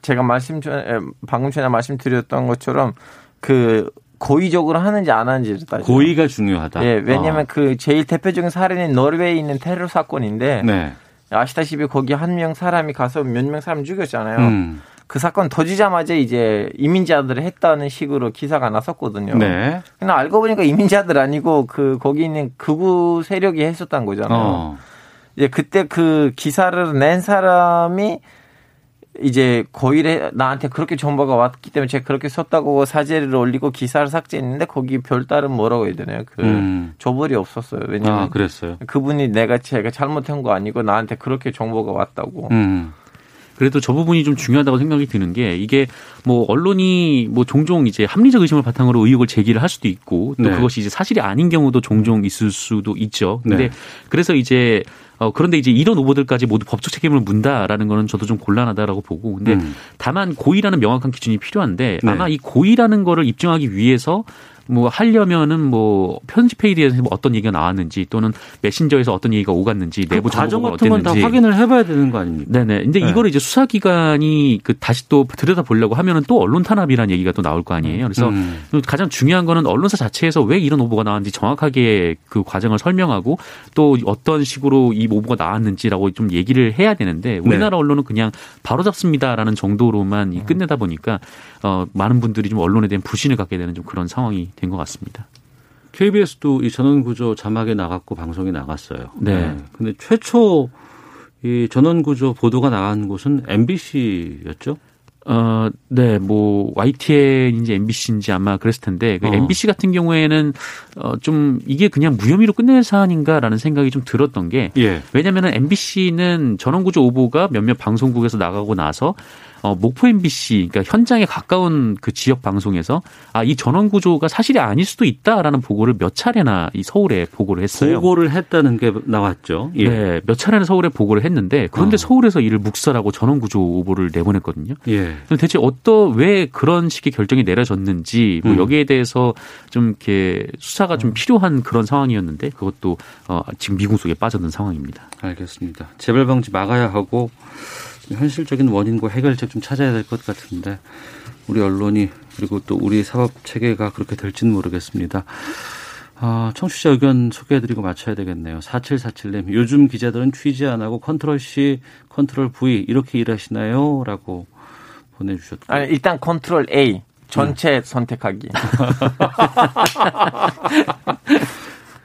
제가 말씀 전에 방금 전에 말씀드렸던 것처럼 그 고의적으로 하는지 안 하는지를 따져. 고의가 중요하다. 예, 왜냐하면 어. 그 제일 대표적인 사례는 노르웨이에 있는 테러 사건인데 네. 아시다시피 거기 한 명 사람이 가서 몇 명 사람 죽였잖아요. 음. 그 사건 터지자마자 이제 이민자들을 했다는 식으로 기사가 났었거든요. 네. 근데 알고 보니까 이민자들 아니고 그 거기 있는 극우 세력이 했었던 거잖아요. 어. 이제 그때 그 기사를 낸 사람이 이제 고일에 나한테 그렇게 정보가 왔기 때문에 제가 그렇게 썼다고 사제를 올리고 기사를 삭제했는데 거기 별다른 뭐라고 해야 되나요? 그 음. 조벌이 없었어요. 왜냐면 아, 그랬어요. 그분이 내가 제가 잘못한 거 아니고 나한테 그렇게 정보가 왔다고. 음. 그래도 저 부분이 좀 중요하다고 생각이 드는 게 이게 뭐 언론이 뭐 종종 이제 합리적 의심을 바탕으로 의혹을 제기를 할 수도 있고 또 네. 그것이 이제 사실이 아닌 경우도 종종 있을 수도 있죠. 근데 네. 그래서 이제 어, 그런데 이제 이런 후보들까지 모두 법적 책임을 문다라는 거는 저도 좀 곤란하다라고 보고 근데 음. 다만 고의라는 명확한 기준이 필요한데 네. 아마 이 고의라는 거를 입증하기 위해서 뭐 하려면은 뭐 편집 페이지에서 뭐 어떤 얘기가 나왔는지 또는 메신저에서 어떤 얘기가 오갔는지 그 내부 과정 같은 건 다 확인을 해봐야 되는 거 아닙니까? 네네. 근데 네. 이거를 이제 수사기관이 그 다시 또 들여다 보려고 하면은 또 언론 탄압이라는 얘기가 또 나올 거 아니에요. 그래서 음. 가장 중요한 거는 언론사 자체에서 왜 이런 오보가 나왔는지 정확하게 그 과정을 설명하고 또 어떤 식으로 이 오보가 나왔는지라고 좀 얘기를 해야 되는데 우리나라 네. 언론은 그냥 바로 잡습니다라는 정도로만 음. 끝내다 보니까 어 많은 분들이 좀 언론에 대한 불신을 갖게 되는 좀 그런 상황이 된 것 같습니다. KBS도 이 전원 구조 자막에 나갔고 방송에 나갔어요. 네. 네. 근데 최초 이 전원 구조 보도가 나간 곳은 MBC였죠? 어, 네, 뭐 YTN인지 MBC인지 아마 그랬을 텐데 그 어. MBC 같은 경우에는 어, 좀 이게 그냥 무혐의로 끝낼 사안인가라는 생각이 좀 들었던 게 예. 왜냐면은 MBC는 전원구조 오보가 몇몇 방송국에서 나가고 나서 어, 목포 MBC 그러니까 현장에 가까운 그 지역 방송에서 아, 이 전원 구조가 사실이 아닐 수도 있다라는 보고를 몇 차례나 이 서울에 보고를 했어요. 보고를 했다는 게 나왔죠. 예. 네, 몇 차례나 서울에 보고를 했는데 그런데 어. 서울에서 이를 묵살하고 전원 구조 오보를 내보냈거든요. 예. 대체 어떤 왜 그런 식의 결정이 내려졌는지 뭐 음. 여기에 대해서 좀 이렇게 수사가 좀 필요한 그런 상황이었는데 그것도 어, 지금 미궁 속에 빠져든 상황입니다. 알겠습니다. 재발 방지 막아야 하고 현실적인 원인과 해결책 좀 찾아야 될 것 같은데 우리 언론이 그리고 또 우리 사법 체계가 그렇게 될지는 모르겠습니다. 아, 청취자 의견 소개해드리고 마쳐야 되겠네요. 4747님, 요즘 기자들은 취재 안 하고 컨트롤 C, 컨트롤 V 이렇게 일하시나요? 라고 보내주셨고. 아니, 일단 컨트롤 A. 전체 음. 선택하기.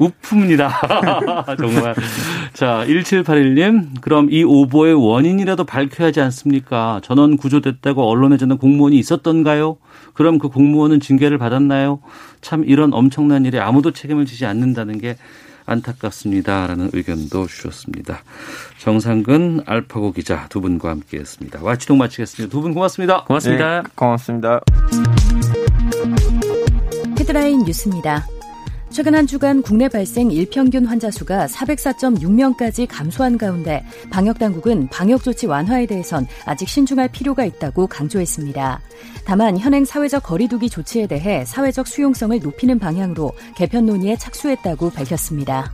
우프입니다. 정말. 자, 1781님, 그럼 이 오보의 원인이라도 밝혀야 하지 않습니까? 전원 구조됐다고 언론에 전한 공무원이 있었던가요? 그럼 그 공무원은 징계를 받았나요? 참 이런 엄청난 일에 아무도 책임을 지지 않는다는 게 안타깝습니다. 라는 의견도 주셨습니다. 정상근 알파고 기자 두 분과 함께 했습니다. 와치동 마치겠습니다. 두 분 고맙습니다. 고맙습니다. 네, 고맙습니다. 헤드라인 뉴스입니다. 최근 한 주간 국내 발생 일평균 환자 수가 404.6명까지 감소한 가운데 방역 당국은 방역 조치 완화에 대해선 아직 신중할 필요가 있다고 강조했습니다. 다만 현행 사회적 거리두기 조치에 대해 사회적 수용성을 높이는 방향으로 개편 논의에 착수했다고 밝혔습니다.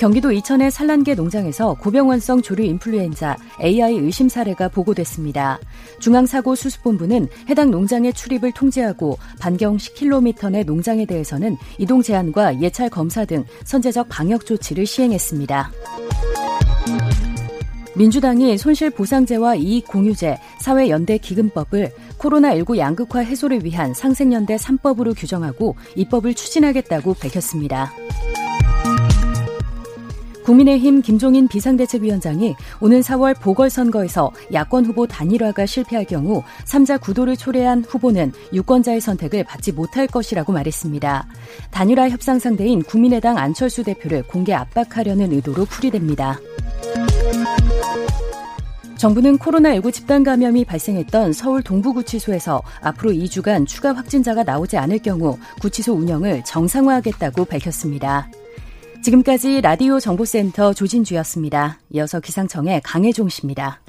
경기도 이천의 산란계 농장에서 고병원성 조류 인플루엔자 AI 의심 사례가 보고됐습니다. 중앙사고수습본부는 해당 농장의 출입을 통제하고 반경 10km 내 농장에 대해서는 이동 제한과 예찰 검사 등 선제적 방역 조치를 시행했습니다. 민주당이 손실보상제와 이익공유제, 사회연대기금법을 코로나19 양극화 해소를 위한 상생연대 3법으로 규정하고 입법을 추진하겠다고 밝혔습니다. 국민의힘 김종인 비상대책위원장이 오는 4월 보궐선거에서 야권 후보 단일화가 실패할 경우 3자 구도를 초래한 후보는 유권자의 선택을 받지 못할 것이라고 말했습니다. 단일화 협상 상대인 국민의당 안철수 대표를 공개 압박하려는 의도로 풀이됩니다. 정부는 코로나19 집단 감염이 발생했던 서울 동부구치소에서 앞으로 2주간 추가 확진자가 나오지 않을 경우 구치소 운영을 정상화하겠다고 밝혔습니다. 지금까지 라디오 정보센터 조진주였습니다. 이어서 기상청의 강혜종 씨입니다.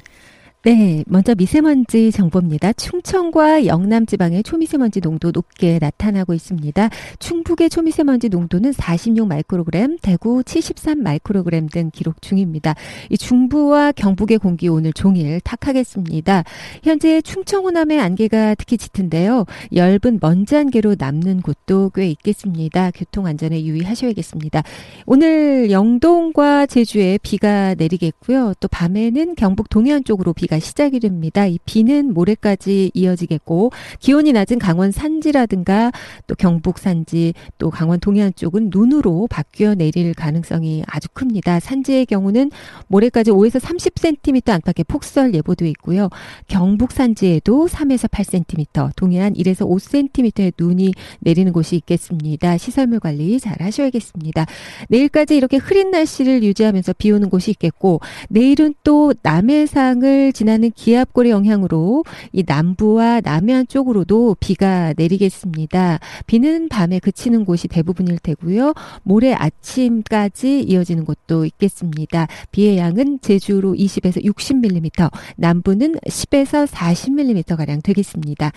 네, 먼저 미세먼지 정보입니다. 충청과 영남 지방의 초미세먼지 농도 높게 나타나고 있습니다. 충북의 초미세먼지 농도는 46 마이크로그램, 대구 73 마이크로그램 등 기록 중입니다. 이 중부와 경북의 공기 오늘 종일 탁하겠습니다. 현재 충청 호남의 안개가 특히 짙은데요. 엷은 먼지 안개로 남는 곳도 꽤 있겠습니다. 교통 안전에 유의하셔야겠습니다. 오늘 영동과 제주에 비가 내리겠고요. 또 밤에는 경북 동해안 쪽으로 비가 시작이 됩니다. 이 비는 모레까지 이어지겠고 기온이 낮은 강원 산지라든가 또 경북 산지 또 강원 동해안 쪽은 눈으로 바뀌어 내릴 가능성이 아주 큽니다. 산지의 경우는 모레까지 5에서 30cm 안팎의 폭설 예보도 있고요. 경북 산지에도 3에서 8cm, 동해안 1에서 5cm의 눈이 내리는 곳이 있겠습니다. 시설물 관리 잘 하셔야겠습니다. 내일까지 이렇게 흐린 날씨를 유지하면서 비 오는 곳이 있겠고 내일은 또 남해상을 지나는 기압골의 영향으로 이 남부와 남해안 쪽으로도 비가 내리겠습니다. 비는 밤에 그치는 곳이 대부분일 테고요. 모레 아침까지 이어지는 곳도 있겠습니다. 비의 양은 제주로 20에서 60mm, 남부는 10에서 40mm 가량 되겠습니다.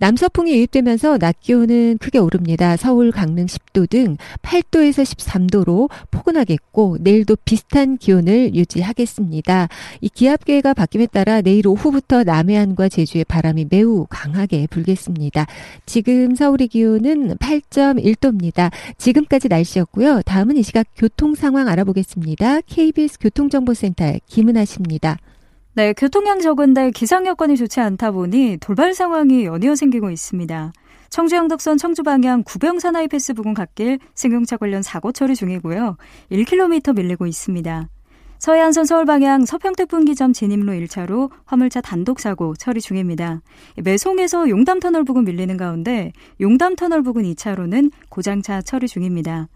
남서풍이 유입되면서 낮 기온은 크게 오릅니다. 서울, 강릉 10도 등 8도에서 13도로 포근하겠고 내일도 비슷한 기온을 유지하겠습니다. 이 기압계가 바뀜에 따라 내일 오후부터 남해안과 제주의 바람이 매우 강하게 불겠습니다. 지금 서울의 기온은 8.1도입니다. 지금까지 날씨였고요. 다음은 이 시각 교통 상황 알아보겠습니다. KBS 교통정보센터의 김은아 씨입니다. 네, 교통량 적은데 기상 여건이 좋지 않다 보니 돌발 상황이 연이어 생기고 있습니다. 청주 영덕선 청주 방향 구병산 하이패스 부근 갓길 승용차 관련 사고 처리 중이고요. 1km 밀리고 있습니다. 서해안선 서울 방향 서평택 분기점 진입로 1차로 화물차 단독 사고 처리 중입니다. 매송에서 용담터널 부근 밀리는 가운데 용담터널 부근 2차로는 고장차 처리 중입니다.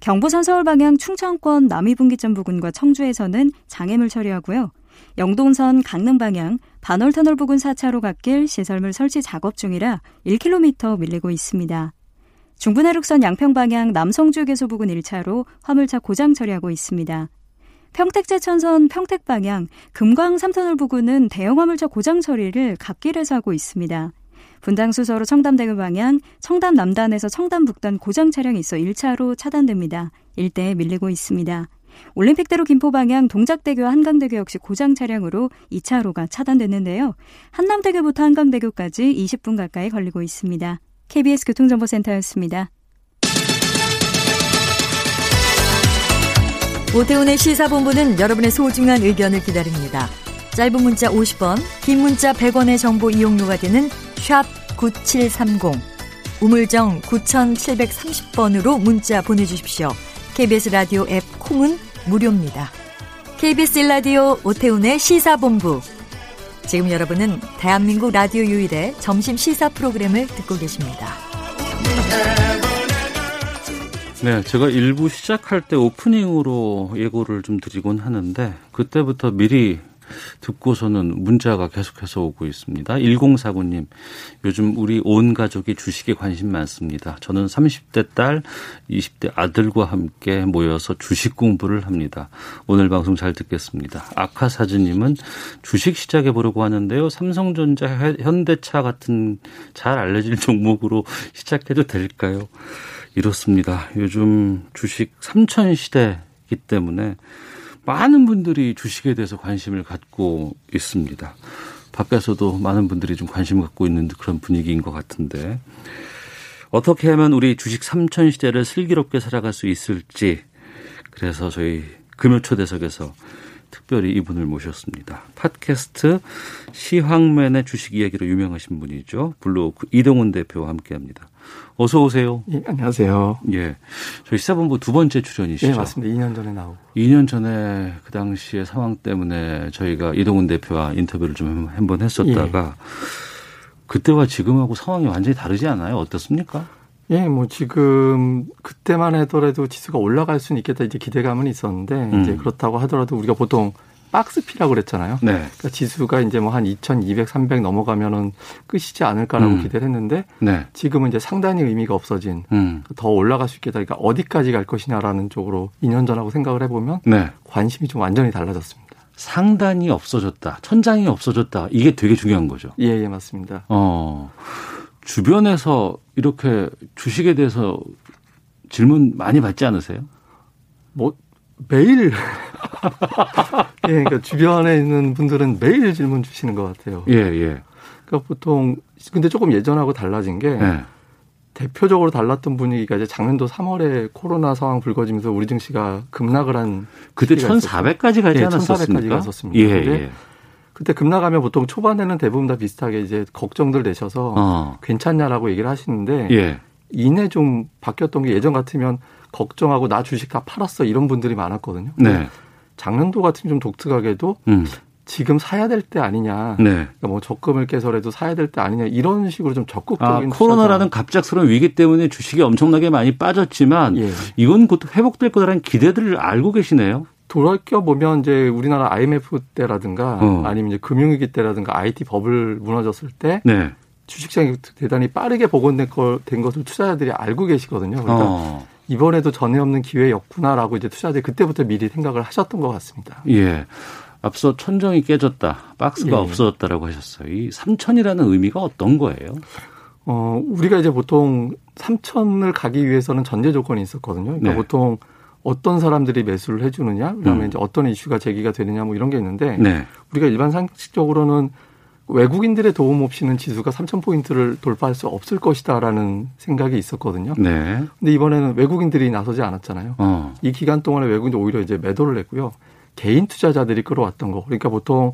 경부선 서울 방향 충청권 남이분기점 부근과 청주에서는 장애물 처리하고요. 영동선 강릉 방향 반월터널 부근 4차로 갓길 시설물 설치 작업 중이라 1km 밀리고 있습니다. 중부내륙선 양평 방향 남성주교소 부근 1차로 화물차 고장 처리하고 있습니다. 평택제천선 평택 방향 금광 3터널 부근은 대형 화물차 고장 처리를 갓길에서 하고 있습니다. 분당수서로 청담대교 방향 청담 남단에서 청담 북단 고장 차량이 있어 1차로 차단됩니다. 일대에 밀리고 있습니다. 올림픽대로 김포 방향 동작대교와 한강대교 역시 고장 차량으로 2차로가 차단됐는데요. 한남대교부터 한강대교까지 20분 가까이 걸리고 있습니다. KBS 교통정보센터였습니다. 오태훈의 시사본부는 여러분의 소중한 의견을 기다립니다. 짧은 문자 50원, 긴 문자 100원의 정보 이용료가 되는 샵 9730, 우물정 9730번으로 문자 보내주십시오. KBS 라디오 앱 콩은 무료입니다. KBS 라디오 오태훈의 시사본부. 지금 여러분은 대한민국 라디오 유일의 점심 시사 프로그램을 듣고 계십니다. 네, 제가 일부 시작할 때 오프닝으로 예고를 좀 드리곤 하는데 그때부터 미리 듣고서는 문자가 계속해서 오고 있습니다. 1049님, 요즘 우리 온 가족이 주식에 관심 많습니다. 저는 30대 딸, 20대 아들과 함께 모여서 주식 공부를 합니다. 오늘 방송 잘 듣겠습니다. 아카사즈님은 주식 시작해 보려고 하는데요. 삼성전자, 현대차 같은 잘 알려질 종목으로 시작해도 될까요? 이렇습니다. 요즘 주식 삼천 시대이기 때문에 많은 분들이 주식에 대해서 관심을 갖고 있습니다. 밖에서도 많은 분들이 좀 관심을 갖고 있는 그런 분위기인 것 같은데 어떻게 하면 우리 주식 삼천 시대를 슬기롭게 살아갈 수 있을지 그래서 저희 금요초대석에서 특별히 이분을 모셨습니다. 팟캐스트 시황맨의 주식 이야기로 유명하신 분이죠. 블로그 이동훈 대표와 함께합니다. 어서 오세요. 예, 안녕하세요. 예. 저희 시사본부 두 번째 출연이시죠? 예, 맞습니다. 2년 전에 나오고. 2년 전에 그 당시의 상황 때문에 저희가 이동훈 대표와 인터뷰를 좀 한번 했었다가 예. 그때와 지금하고 상황이 완전히 다르지 않아요? 어떻습니까? 예, 뭐 지금 그때만 하더라도 지수가 올라갈 수는 있겠다 이제 기대감은 있었는데 음. 이제 그렇다고 하더라도 우리가 보통 박스피라고 그랬잖아요. 네. 그러니까 지수가 이제 뭐 한 2,200, 300 넘어가면은 끝이지 않을까라고 음. 기대를 했는데 네. 지금은 이제 상당히 의미가 없어진 음. 더 올라갈 수 있겠다. 그러니까 어디까지 갈 것이냐라는 쪽으로 2년 전하고 생각을 해보면 네. 관심이 좀 완전히 달라졌습니다. 상단이 없어졌다, 천장이 없어졌다. 이게 되게 중요한 거죠. 예, 예, 맞습니다. 어. 주변에서 이렇게 주식에 대해서 질문 많이 받지 않으세요? 뭐 매일 예, 그러니까 주변에 있는 분들은 매일 질문 주시는 것 같아요. 예, 예. 그러니까 보통 근데 조금 예전하고 달라진 게 예. 대표적으로 달랐던 분위기가 이제 작년도 3월에 코로나 상황 불거지면서 우리 증시가 급락을 한 그때 1,400까지 가지 예, 않았었습니까? 1,400까지 갔었습니다. 예, 예. 그때 급락하면 보통 초반에는 대부분 다 비슷하게 이제 걱정들 내셔서 어. 괜찮냐라고 얘기를 하시는데 예. 이내 좀 바뀌었던 게 예전 같으면 걱정하고 나 주식 다 팔았어 이런 분들이 많았거든요. 네. 작년도 같은 좀 독특하게도 음. 지금 사야 될 때 아니냐. 네. 그러니까 뭐 적금을 깨서라도 사야 될 때 아니냐 이런 식으로 좀 적극적인 아, 코로나라는 갑작스러운 위기 때문에 주식이 엄청나게 많이 빠졌지만 예. 이건 곧 회복될 거라는 기대들을 알고 계시네요. 돌이켜 보면 이제 우리나라 IMF 때라든가 어. 아니면 이제 금융위기 때라든가 IT 버블 무너졌을 때 네. 주식시장이 대단히 빠르게 복원된 걸, 된 것을 투자자들이 알고 계시거든요. 그러니까 어. 이번에도 전에 없는 기회였구나라고 이제 투자자들이 그때부터 미리 생각을 하셨던 것 같습니다. 예. 앞서 천정이 깨졌다, 박스가 예. 없어졌다라고 하셨어요. 이 3천이라는 의미가 어떤 거예요? 어, 우리가 이제 보통 3천을 가기 위해서는 전제 조건이 있었거든요. 그러니까 네. 보통 어떤 사람들이 매수를 해주느냐, 그다음에 음. 이제 어떤 이슈가 제기가 되느냐, 뭐 이런 게 있는데 네. 우리가 일반 상식적으로는 외국인들의 도움 없이는 지수가 3천 포인트를 돌파할 수 없을 것이다라는 생각이 있었거든요. 네. 근데 이번에는 외국인들이 나서지 않았잖아요. 어. 이 기간 동안에 외국인들 오히려 이제 매도를 했고요. 개인 투자자들이 끌어왔던 거. 그러니까 보통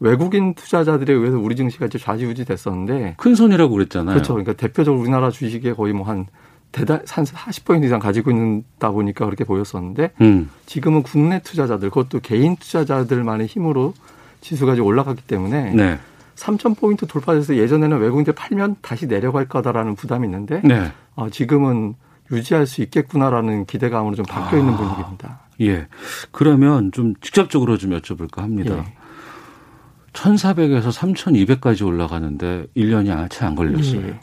외국인 투자자들에 의해서 우리 증시가 이제 좌지우지 됐었는데 큰 손이라고 그랬잖아요. 그렇죠. 그러니까 대표적으로 우리나라 주식에 거의 뭐 한 대단 한 40포인트 이상 가지고 있다 보니까 그렇게 보였었는데 음. 지금은 국내 투자자들 그것도 개인 투자자들만의 힘으로 지수가 이제 올라갔기 때문에 네. 3천 포인트 돌파해서 예전에는 외국인들 팔면 다시 내려갈 거다라는 부담이 있는데 네. 어, 지금은 유지할 수 있겠구나라는 기대감으로 좀 바뀌어 있는 아, 분위기입니다. 예. 그러면 좀 직접적으로 좀 여쭤볼까 합니다. 예. 1,400에서 3,200까지 올라가는데 1년이 채 안 걸렸어요. 예.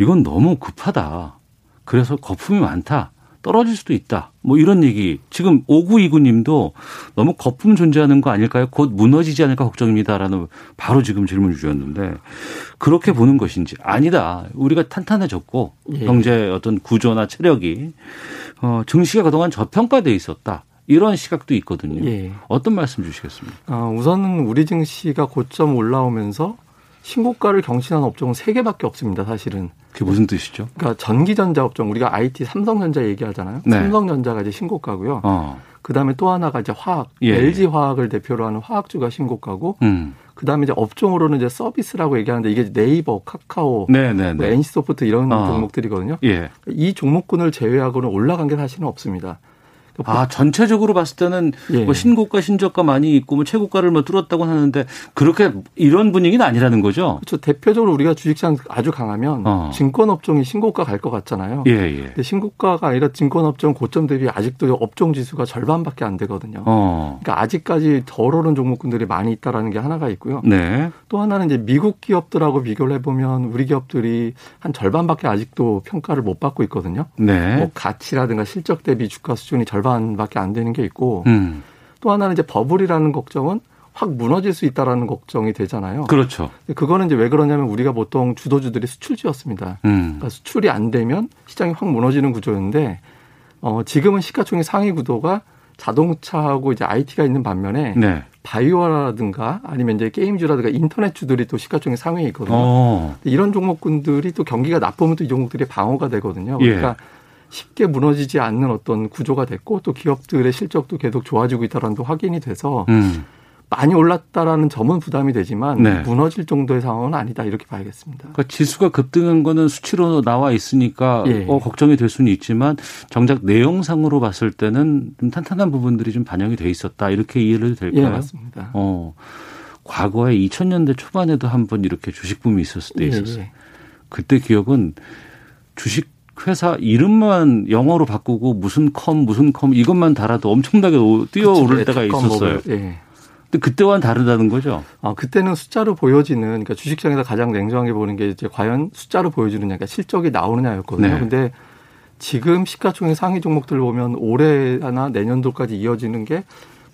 이건 너무 급하다. 그래서 거품이 많다. 떨어질 수도 있다. 뭐 이런 얘기. 지금 5929님도 너무 거품 존재하는 거 아닐까요? 곧 무너지지 않을까 걱정입니다라는 바로 지금 질문을 주셨는데 그렇게 보는 것인지 아니다. 우리가 탄탄해졌고 예. 경제 어떤 구조나 체력이 어, 증시가 그동안 저평가돼 있었다. 이런 시각도 있거든요. 예. 어떤 말씀 주시겠습니까? 어, 우선은 우리 증시가 고점 올라오면서 신고가를 경신한 업종은 세 개밖에 없습니다. 사실은. 그게 무슨 뜻이죠? 그러니까 전기전자 업종 우리가 IT 삼성전자 얘기하잖아요. 네. 삼성전자가 이제 신고가고요. 어. 그 다음에 또 하나가 이제 화학, 예. LG 화학을 대표로 하는 화학주가 신고가고 음. 그 다음에 이제 업종으로는 이제 서비스라고 얘기하는데 이게 네이버, 카카오, 네, 네, 뭐 NC소프트 이런 어. 종목들이거든요. 예. 이 종목군을 제외하고는 올라간 게 사실은 없습니다. 아 전체적으로 봤을 때는 예. 뭐 신고가 신저가 많이 있고 뭐 최고가를 뭐 뚫었다고 하는데 그렇게 이런 분위기는 아니라는 거죠. 그렇죠. 대표적으로 우리가 주식시장 아주 강하면 어. 증권 업종이 신고가 갈 것 같잖아요. 예, 예. 근데 신고가가 아니라 증권 업종 고점 대비 아직도 업종 지수가 절반밖에 안 되거든요. 어. 그러니까 아직까지 덜 오른 종목군들이 많이 있다라는 게 하나가 있고요. 네. 또 하나는 이제 미국 기업들하고 비교를 해보면 우리 기업들이 한 절반밖에 아직도 평가를 못 받고 있거든요. 네. 뭐 가치라든가 실적 대비 주가 수준이 절반 절반밖에 안 되는 게 있고 음. 또 하나는 이제 버블이라는 걱정은 확 무너질 수 있다라는 걱정이 되잖아요. 그렇죠. 그거는 이제 왜 그러냐면 우리가 보통 주도주들이 수출지였습니다. 음. 그러니까 수출이 안 되면 시장이 확 무너지는 구조였는데 어, 지금은 시가총액 상위 구도가 자동차하고 이제 IT가 있는 반면에 네. 바이오라든가 아니면 이제 게임주라든가 인터넷주들이 또 시가총액 상위에 있거든요. 어. 이런 종목군들이 또 경기가 나쁘면 또 이 종목들이 방어가 되거든요. 그러니까 예. 쉽게 무너지지 않는 어떤 구조가 됐고 또 기업들의 실적도 계속 좋아지고 있다라는 게 확인이 돼서 음. 많이 올랐다라는 점은 부담이 되지만 네. 무너질 정도의 상황은 아니다 이렇게 봐야겠습니다. 그러니까 지수가 급등한 거는 수치로 나와 있으니까 예. 어, 걱정이 될 수는 있지만 정작 내용상으로 봤을 때는 좀 탄탄한 부분들이 좀 반영이 돼 있었다 이렇게 이해를 해도 될까요? 예, 맞습니다. 어, 과거에 2000년대 초반에도 한번 이렇게 주식 붐이 있었을 때 예, 있었어요. 예. 그때 기억은 주식 회사 이름만 영어로 바꾸고 무슨 컴 무슨 컴 이것만 달아도 엄청나게 뛰어오를 그치, 때가 있었어요. 예. 근데 그때와는 다르다는 거죠. 아 그때는 숫자로 보여지는 그러니까 주식장에서 가장 냉정하게 보는 게 이제 과연 숫자로 보여주느냐, 그러니까 실적이 나오느냐였거든요. 네. 근데 지금 시가총액 상위 종목들 보면 올해나 내년도까지 이어지는 게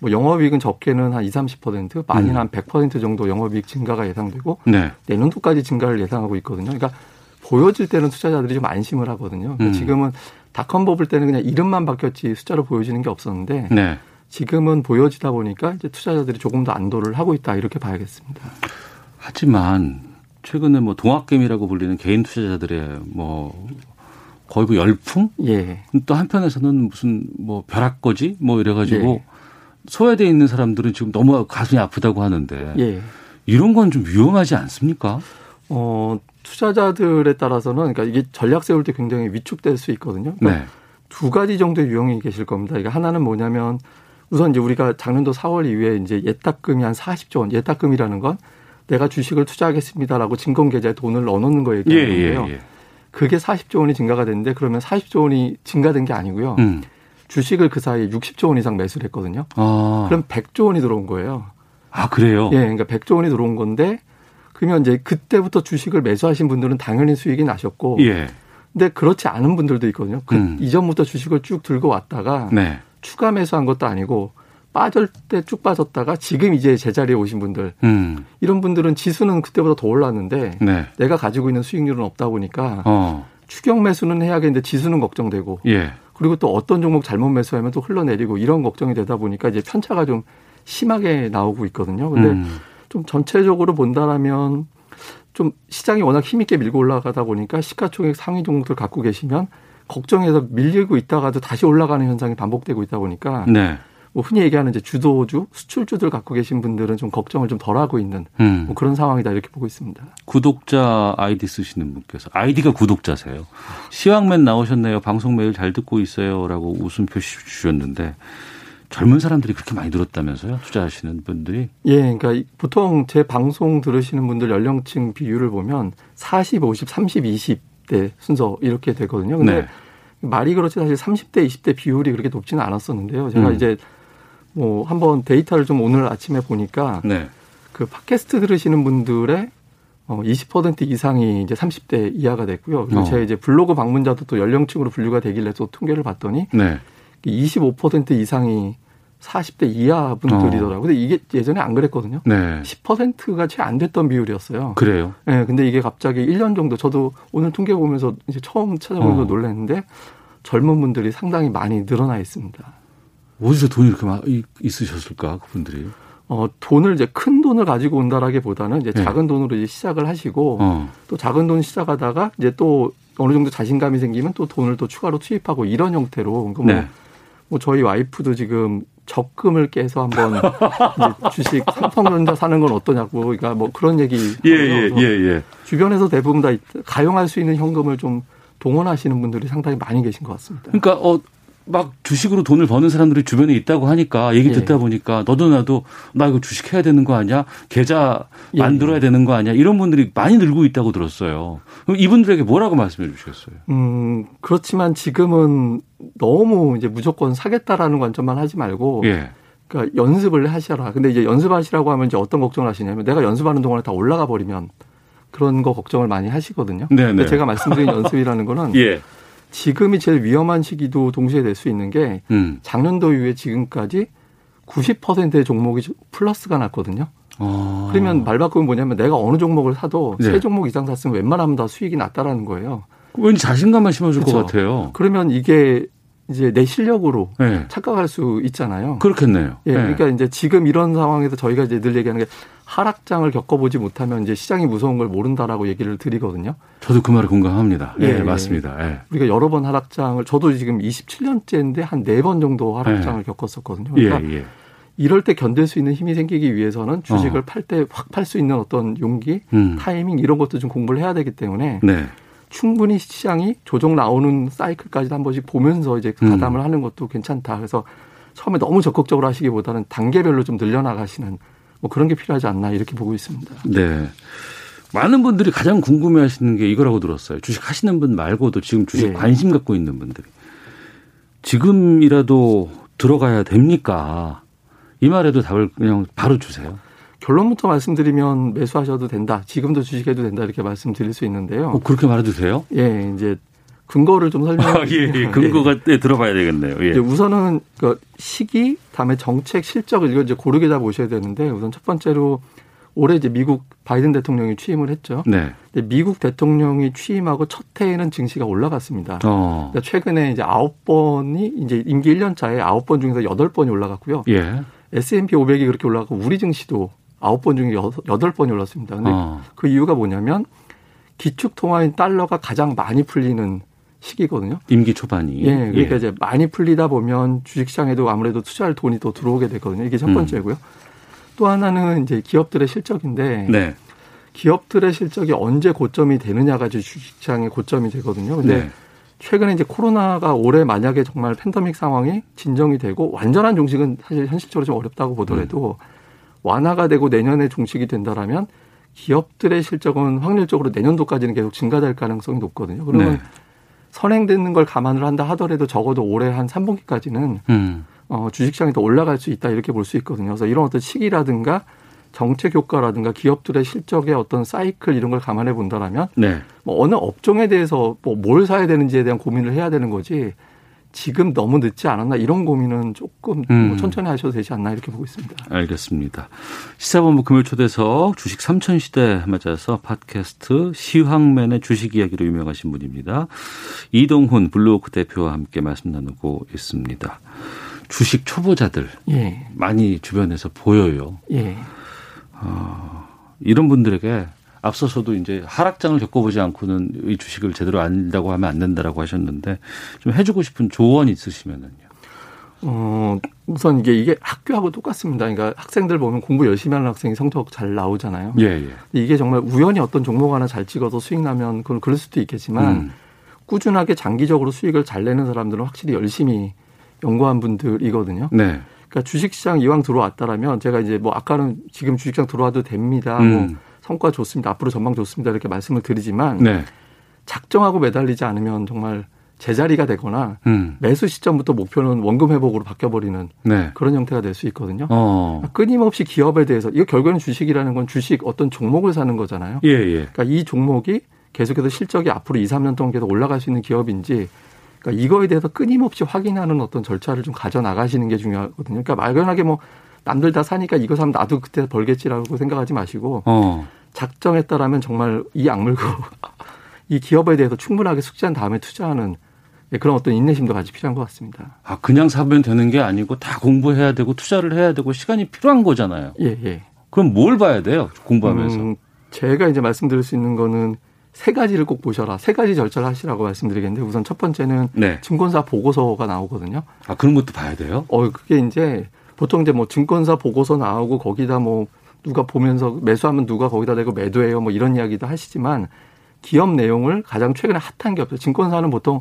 뭐 영업이익은 적게는 한 2, 30% 많이는 음. 한100% 정도 영업이익 증가가 예상되고 네. 내년도까지 증가를 예상하고 있거든요. 그러니까 보여질 때는 투자자들이 좀 안심을 하거든요. 그러니까 음. 지금은 닷컴 버블 때는 그냥 이름만 바뀌었지 숫자로 보여지는 게 없었는데 네. 지금은 보여지다 보니까 이제 투자자들이 조금 더 안도를 하고 있다 이렇게 봐야겠습니다. 하지만 최근에 뭐 동학개미라고 불리는 개인 투자자들의 뭐 거의 뭐 열풍? 예. 또 한편에서는 무슨 뭐 벼락거지 뭐 이래가지고 예. 소외돼 있는 사람들은 지금 너무 가슴이 아프다고 하는데 예. 이런 건 좀 위험하지 않습니까? 어 투자자들에 따라서는 그러니까 이게 전략 세울 때 굉장히 위축될 수 있거든요. 그러니까 네. 두 가지 정도의 유형이 계실 겁니다. 그러니까 하나는 뭐냐면 우선 이제 우리가 작년도 4월 이후에 이제 예탁금이 한 40조 원, 예탁금이라는 건 내가 주식을 투자하겠습니다라고 증권 계좌에 돈을 넣어놓는 거 얘기하는 예, 예, 건데요. 예, 예. 그게 40조 원이 증가가 됐는데 그러면 40조 원이 증가된 게 아니고요. 음. 주식을 그 사이에 60조 원 이상 매수를 했거든요. 아. 그럼 100조 원이 들어온 거예요. 아, 그래요? 예, 그러니까 100조 원이 들어온 건데 그러면 이제 그때부터 주식을 매수하신 분들은 당연히 수익이 나셨고 예. 근데 그렇지 않은 분들도 있거든요. 그 음. 이전부터 주식을 쭉 들고 왔다가 네. 추가 매수한 것도 아니고 빠질 때 쭉 빠졌다가 지금 이제 제자리에 오신 분들 음. 이런 분들은 지수는 그때보다 더 올랐는데 네. 내가 가지고 있는 수익률은 없다 보니까 어. 추경 매수는 해야겠는데 지수는 걱정되고 예. 그리고 또 어떤 종목 잘못 매수하면 또 흘러내리고 이런 걱정이 되다 보니까 이제 편차가 좀 심하게 나오고 있거든요. 근데 음. 좀 전체적으로 본다라면 좀 시장이 워낙 힘있게 밀고 올라가다 보니까 시가총액 상위 종목들 갖고 계시면 걱정해서 밀리고 있다가도 다시 올라가는 현상이 반복되고 있다 보니까 네. 뭐 흔히 얘기하는 이제 주도주, 수출주들 갖고 계신 분들은 좀 걱정을 좀 덜하고 있는 음. 뭐 그런 상황이다 이렇게 보고 있습니다. 구독자 아이디 쓰시는 분께서 아이디가 구독자세요. 시황맨 나오셨네요. 방송 매일 잘 듣고 있어요라고 웃음 표시 주셨는데 젊은 사람들이 그렇게 많이 늘었다면서요? 투자하시는 분들이? 예, 그러니까 보통 제 방송 들으시는 분들 연령층 비율을 보면 40, 50, 30, 20대 순서 이렇게 되거든요. 근데 네. 말이 그렇지 사실 30대, 20대 비율이 그렇게 높지는 않았었는데요. 제가 음. 이제 뭐 한번 데이터를 좀 오늘 아침에 보니까 네. 그 팟캐스트 들으시는 분들의 어, 20% 이상이 이제 30대 이하가 됐고요. 그리고 어. 제 이제 블로그 방문자도 또 연령층으로 분류가 되길래 또 통계를 봤더니 네. 25% 이상이 40대 이하 분들이더라고요. 어. 근데 이게 예전에 안 그랬거든요. 네. 10%가 채 안 됐던 비율이었어요. 그래요? 네. 근데 이게 갑자기 1년 정도 저도 오늘 통계 보면서 이제 처음 찾아보면서 어. 놀랐는데 젊은 분들이 상당히 많이 늘어나 있습니다. 어디서 돈이 이렇게 많이 있으셨을까 그분들이? 어, 돈을 이제 큰 돈을 가지고 온다라기보다는 이제 네. 작은 돈으로 이제 시작을 하시고 어. 또 작은 돈 시작하다가 이제 또 어느 정도 자신감이 생기면 또 돈을 또 추가로 투입하고 이런 형태로 뭐, 네. 뭐 저희 와이프도 지금 적금을 깨서 한번 주식 삼성전자 사는 건 어떠냐고 그러니까 뭐 그런 얘기 예, 예, 예, 예. 주변에서 대부분 다 가용할 수 있는 현금을 좀 동원하시는 분들이 상당히 많이 계신 것 같습니다. 그러니까 어 막 주식으로 돈을 버는 사람들이 주변에 있다고 하니까 얘기 듣다 예. 보니까 너도 나도 나 이거 주식 해야 되는 거 아니야? 계좌 예. 만들어야 되는 거 아니야? 이런 분들이 많이 늘고 있다고 들었어요. 그럼 이분들에게 뭐라고 말씀해 주시겠어요? 음, 그렇지만 지금은 너무 이제 무조건 사겠다라는 관점만 하지 말고 예. 그러니까 연습을 하셔라. 근데 이제 연습하시라고 하면 이제 어떤 걱정을 하시냐면 내가 연습하는 동안에 다 올라가 버리면 그런 거 걱정을 많이 하시거든요. 네, 네. 제가 말씀드린 연습이라는 거는 예. 지금이 제일 위험한 시기도 동시에 될 수 있는 게 음. 작년도 이후에 지금까지 90%의 종목이 플러스가 났거든요. 아. 그러면 말 바꾸면 뭐냐면 내가 어느 종목을 사도 네. 세 종목 이상 샀으면 웬만하면 다 수익이 났다라는 거예요. 왠지 자신감만 심어줄 그렇죠. 것 같아요. 그러면 이게 이제 내 실력으로 네. 착각할 수 있잖아요. 그렇겠네요. 예, 네. 그러니까 이제 지금 이런 상황에서 저희가 이제 늘 얘기하는 게 하락장을 겪어보지 못하면 이제 시장이 무서운 걸 모른다라고 얘기를 드리거든요. 저도 그 말에 공감합니다. 예, 예 맞습니다. 예. 우리가 여러 번 하락장을 저도 지금 27년째인데 한 네 번 정도 하락장을 예. 겪었었거든요. 그러니까 예, 예. 이럴 때 견딜 수 있는 힘이 생기기 위해서는 주식을 어. 팔때 확 팔 수 있는 어떤 용기, 음. 타이밍 이런 것도 좀 공부를 해야 되기 때문에 네. 충분히 시장이 조정 나오는 사이클까지 한 번씩 보면서 이제 음. 가담을 음. 하는 것도 괜찮다. 그래서 처음에 너무 적극적으로 하시기보다는 단계별로 좀 늘려나가시는 뭐 그런 게 필요하지 않나 이렇게 보고 있습니다. 네. 많은 분들이 가장 궁금해 하시는 게 이거라고 들었어요. 주식 하시는 분 말고도 지금 주식 네. 관심 갖고 있는 분들이. 지금이라도 들어가야 됩니까? 이 말에도 답을 그냥 바로 주세요. 결론부터 말씀드리면 매수하셔도 된다. 지금도 주식해도 된다. 이렇게 말씀드릴 수 있는데요. 어, 그렇게 말해도 돼요? 예, 이제 근거를 좀 설명해 아, 예, 예. 근거가 네. 들어봐야 되겠네요. 예. 우선은 그 시기, 다음에 정책 실적을 이걸 이제 고르게 다 보셔야 되는데 우선 첫 번째로 올해 이제 미국 바이든 대통령이 취임을 했죠. 네. 미국 대통령이 취임하고 첫 해에는 증시가 올라갔습니다. 어. 그러니까 최근에 이제 아홉 번이 이제 임기 1년 차에 아홉 번 중에서 여덟 번이 올라갔고요. 예. S&P 500이 그렇게 올라가고 우리 증시도 아홉 번 중에 여덟 번이 올랐습니다. 근데 어. 그 이유가 뭐냐면 기축 통화인 달러가 가장 많이 풀리는 시기거든요. 임기 초반이. 예. 그러니까 예. 이제 많이 풀리다 보면 주식시장에도 아무래도 투자할 돈이 더 들어오게 되거든요. 이게 첫 음. 번째고요. 음. 또 하나는 이제 기업들의 실적인데 네. 기업들의 실적이 언제 고점이 되느냐가 주식시장의 고점이 되거든요. 근데 네. 최근에 이제 코로나가 올해 만약에 정말 팬데믹 상황이 진정이 되고 완전한 종식은 사실 현실적으로 좀 어렵다고 보더라도 음. 완화가 되고 내년에 종식이 된다라면 기업들의 실적은 확률적으로 내년도까지는 계속 증가될 가능성이 높거든요. 그러면 네. 선행되는 걸 감안을 한다 하더라도 적어도 올해 한 3분기까지는 음. 어, 주식시장이 더 올라갈 수 있다 이렇게 볼 수 있거든요. 그래서 이런 어떤 시기라든가 정책 효과라든가 기업들의 실적의 어떤 사이클 이런 걸 감안해 본다라면 네. 뭐 어느 업종에 대해서 뭐 뭘 사야 되는지에 대한 고민을 해야 되는 거지 지금 너무 늦지 않았나 이런 고민은 조금 뭐 음. 뭐 천천히 하셔도 되지 않나 이렇게 보고 있습니다. 알겠습니다. 시사본부 금요일 초대석 주식 삼천 시대 맞아서 팟캐스트 시황맨의 주식 이야기로 유명하신 분입니다. 이동훈 블루오크 대표와 함께 말씀 나누고 있습니다. 주식 초보자들 예. 많이 주변에서 보여요. 예. 어, 이런 분들에게 앞서서도 이제 하락장을 겪어보지 않고는 이 주식을 제대로 안다고 하면 안 된다라고 하셨는데 좀 해주고 싶은 조언 있으시면은요. 어, 우선 이게 이게 학교하고 똑같습니다. 그러니까 학생들 보면 공부 열심히 하는 학생이 성적 잘 나오잖아요. 예, 예. 이게 정말 우연히 어떤 종목 하나 잘 찍어서 수익 나면 그건 그럴 수도 있겠지만 음. 꾸준하게 장기적으로 수익을 잘 내는 사람들은 확실히 열심히 연구한 분들이거든요. 네. 그러니까 주식시장 이왕 들어왔다라면 제가 이제 뭐 아까는 지금 주식시장 들어와도 됩니다. 뭐 음. 뭐 성과 좋습니다. 앞으로 전망 좋습니다. 이렇게 말씀을 드리지만 네. 작정하고 매달리지 않으면 정말 제자리가 되거나 음. 매수 시점부터 목표는 원금 회복으로 바뀌어버리는 네. 그런 형태가 될 수 있거든요. 어. 끊임없이 기업에 대해서 이거 결국에는 주식이라는 건 주식 어떤 종목을 사는 거잖아요. 예, 예. 그러니까 이 종목이 계속해서 실적이 앞으로 2, 3년 동안 계속 올라갈 수 있는 기업인지 그러니까 이거에 대해서 끊임없이 확인하는 어떤 절차를 좀 가져 나가시는 게 중요하거든요. 그러니까 막연하게 뭐 남들 다 사니까 이거 사면 나도 그때 벌겠지라고 생각하지 마시고 어. 작정했다라면 정말 이 악물고 이 기업에 대해서 충분하게 숙지한 다음에 투자하는 그런 어떤 인내심도 같이 필요한 것 같습니다. 아 그냥 사면 되는 게 아니고 다 공부해야 되고 투자를 해야 되고 시간이 필요한 거잖아요. 예 예. 그럼 뭘 봐야 돼요 공부하면서? 음, 제가 이제 말씀드릴 수 있는 거는 세 가지를 꼭 보셔라. 세 가지 절차를 하시라고 말씀드리겠는데 우선 첫 번째는 네. 증권사 보고서가 나오거든요. 아 그런 것도 봐야 돼요? 어 그게 이제 보통 이제 뭐 증권사 보고서 나오고 거기다 뭐 누가 보면서 매수하면 누가 거기다 대고 매도해요 뭐 이런 이야기도 하시지만 기업 내용을 가장 최근에 핫한 기업, 증권사는 보통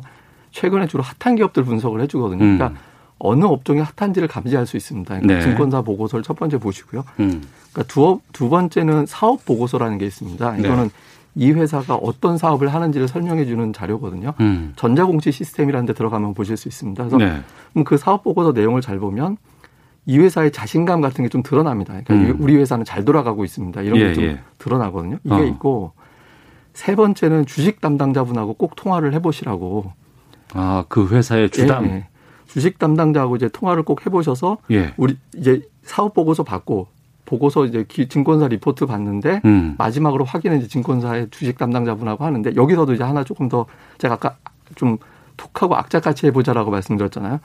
최근에 주로 핫한 기업들 분석을 해주거든요. 음. 그러니까 어느 업종이 핫한지를 감지할 수 있습니다. 그러니까 네. 증권사 보고서를 첫 번째 보시고요. 음. 그러니까 두, 두 번째는 사업 보고서라는 게 있습니다. 이거는 네. 이 회사가 어떤 사업을 하는지를 설명해 주는 자료거든요. 음. 전자공시 시스템이라는 데 들어가면 보실 수 있습니다. 그래서 네. 그 사업 보고서 내용을 잘 보면 이 회사의 자신감 같은 게 좀 드러납니다. 그러니까 음. 우리 회사는 잘 돌아가고 있습니다. 이런 예, 게좀 예. 드러나거든요. 이게 어. 있고 세 번째는 주식 담당자분하고 꼭 통화를 해보시라고. 아, 그 회사의 주담. 예, 예. 주식 담당자하고 이제 통화를 꼭 해보셔서 예. 우리 이제 사업 보고서 받고 보고서 이제 증권사 리포트 봤는데 음. 마지막으로 확인은 이제 증권사의 주식 담당자분하고 하는데 여기서도 이제 하나 조금 더 제가 아까 좀 톡하고 악착같이 해보자라고 말씀드렸잖아요.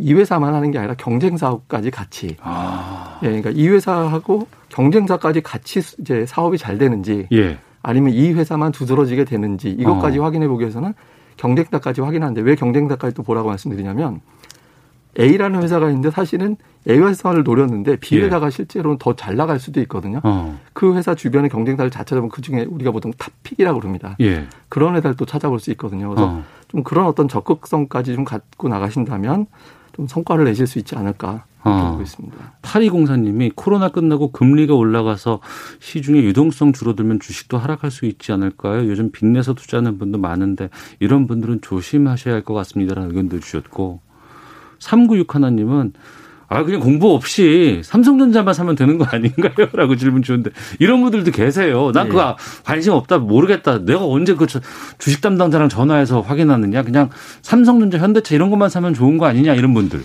이 회사만 하는 게 아니라 경쟁 사업까지 같이. 아. 예, 그러니까 이 회사하고 경쟁사까지 같이 이제 사업이 잘 되는지 예. 아니면 이 회사만 두드러지게 되는지 이것까지 어. 확인해 보기 위해서는 경쟁사까지 확인하는데 왜 경쟁사까지 또 보라고 말씀드리냐면 A라는 회사가 있는데 사실은 A 회사를 노렸는데 B 예. 회사가 예. 실제로는 더 잘 나갈 수도 있거든요. 어. 그 회사 주변의 경쟁사를 다 찾아보면 그 중에 우리가 보통 탑픽이라고 그럽니다. 예. 그런 회사를 또 찾아볼 수 있거든요. 그래서 어. 좀 그런 어떤 적극성까지 좀 갖고 나가신다면 좀 성과를 내실 수 있지 않을까 어. 보고 있습니다. 파리공사님이 코로나 끝나고 금리가 올라가서 시중에 유동성 줄어들면 주식도 하락할 수 있지 않을까요? 요즘 빚내서 투자하는 분도 많은데 이런 분들은 조심하셔야 할 것 같습니다라는 의견도 주셨고 396 하나님은 아, 그냥 공부 없이 삼성전자만 사면 되는 거 아닌가요? 라고 질문 주는데 이런 분들도 계세요. 난 네. 그거 관심 없다, 모르겠다. 내가 언제 그 주식 담당자랑 전화해서 확인하느냐. 그냥 삼성전자, 현대차 이런 것만 사면 좋은 거 아니냐 이런 분들.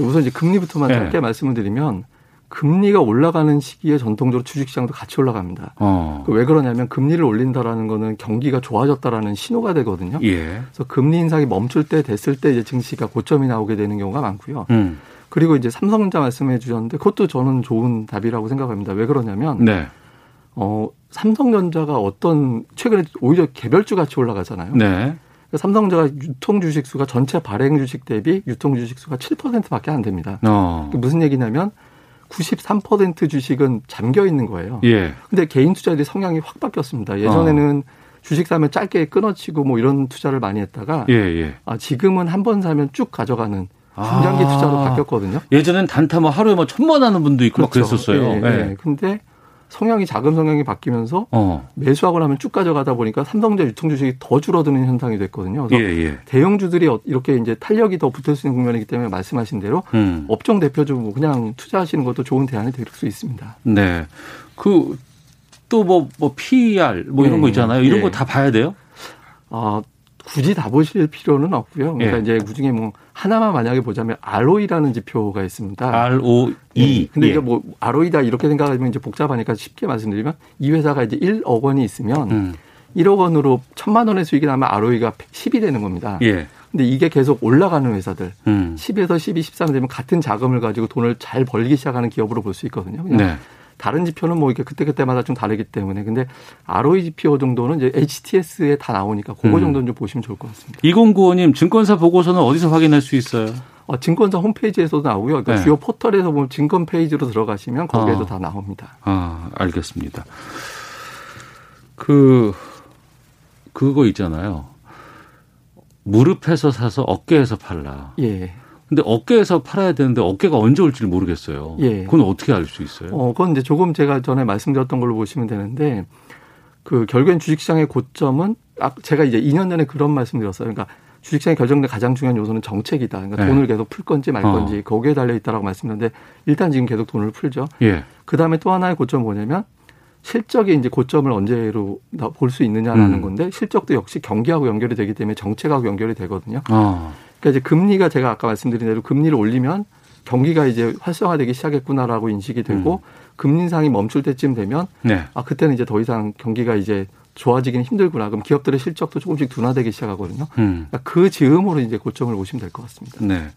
우선 이제 금리부터만 네. 짧게 말씀을 드리면 금리가 올라가는 시기에 전통적으로 주식시장도 같이 올라갑니다. 어. 그왜 그러냐면 금리를 올린다라는 거는 경기가 좋아졌다라는 신호가 되거든요. 예. 그래서 금리 인상이 멈출 때 됐을 때 이제 증시가 고점이 나오게 되는 경우가 많고요. 음. 그리고 이제 삼성전자 말씀해 주셨는데 그것도 저는 좋은 답이라고 생각합니다. 왜 그러냐면 네. 어, 삼성전자가 어떤 최근에 오히려 개별주 같이 올라가잖아요. 네. 그러니까 삼성전자가 유통 주식 수가 전체 발행 주식 대비 유통 주식 수가 7%밖에 안 됩니다. 어. 무슨 얘기냐면 93% 주식은 잠겨 있는 거예요. 예. 근데 개인 투자들이 성향이 확 바뀌었습니다. 예전에는 어. 주식 사면 짧게 끊어치고 뭐 이런 투자를 많이 했다가 예, 예. 아, 지금은 한 번 사면 쭉 가져가는 중장기 아. 투자로 바뀌었거든요. 예전엔 단타 뭐 하루에 뭐 천만 하는 분도 있고 그렇죠. 그랬었어요. 예, 예. 예. 근데 성향이 자금 성향이 바뀌면서 어. 매수하고 나면 쭉 가져가다 보니까 삼성전자 유통 주식이 더 줄어드는 현상이 됐거든요. 그래서 예, 예. 대형주들이 어, 이렇게 이제 탄력이 더 붙을 수 있는 국면이기 때문에 말씀하신 대로 음. 업종 대표주 뭐 그냥 투자하시는 것도 좋은 대안이 될 수 있습니다. 네. 그 또 뭐뭐 뭐 PER 뭐 이런 거 예. 있잖아요. 이런 예. 거다 봐야 돼요? 아, 굳이 다 보실 필요는 없고요. 그러니까 예. 이제 그중에 뭐 하나만 만약에 보자면 ROE라는 지표가 있습니다. ROE. 예. 근데 예. 이게 뭐 ROE다 이렇게 생각하면 이제 복잡하니까 쉽게 말씀드리면 이 회사가 이제 1억 원이 있으면 음. 1억 원으로 천만 원의 수익이 나면 ROE가 10이 되는 겁니다. 예. 근데 이게 계속 올라가는 회사들 음. 10에서 12, 13 되면 같은 자금을 가지고 돈을 잘 벌기 시작하는 기업으로 볼 수 있거든요. 그냥 네. 다른 지표는 뭐 이렇게 그때그때마다 좀 다르기 때문에 근데 ROE 지표 정도는 이제 HTS에 다 나오니까 그거 음. 정도는 좀 보시면 좋을 것 같습니다. 2095님 증권사 보고서는 어디서 확인할 수 있어요? 어, 증권사 홈페이지에서도 나오고요. 그러니까 네. 주요 포털에서 보면 증권 페이지로 들어가시면 거기에도 아. 다 나옵니다. 아, 알겠습니다. 그 그거 있잖아요. 무릎에서 사서 어깨에서 팔라. 예. 근데 어깨에서 팔아야 되는데 어깨가 언제 올지 를 모르겠어요. 예. 그건 어떻게 알 수 있어요? 어, 그건 이제 조금 제가 전에 말씀드렸던 걸로 보시면 되는데 그 결국엔 주식시장의 고점은 아, 제가 이제 2년 전에 그런 말씀드렸어요. 그러니까 주식시장에 결정된 가장 중요한 요소는 정책이다. 그러니까 네. 돈을 계속 풀 건지 말 건지 어. 거기에 달려 있다라고 말씀드렸는데 일단 지금 계속 돈을 풀죠. 예. 그 다음에 또 하나의 고점 뭐냐면 실적이 이제 고점을 언제로 볼 수 있느냐라는 음. 건데 실적도 역시 경기하고 연결이 되기 때문에 정책하고 연결이 되거든요. 어. 그러니까 이제 금리가 제가 아까 말씀드린 대로 금리를 올리면 경기가 이제 활성화되기 시작했구나라고 인식이 되고 음. 금리 인상이 멈출 때쯤 되면 네. 아 그때는 이제 더 이상 경기가 이제 좋아지기는 힘들구나. 그럼 기업들의 실적도 조금씩 둔화되기 시작하거든요. 음. 그러니까 그 즈음으로 이제 고점을 보시면 될 것 같습니다. 네.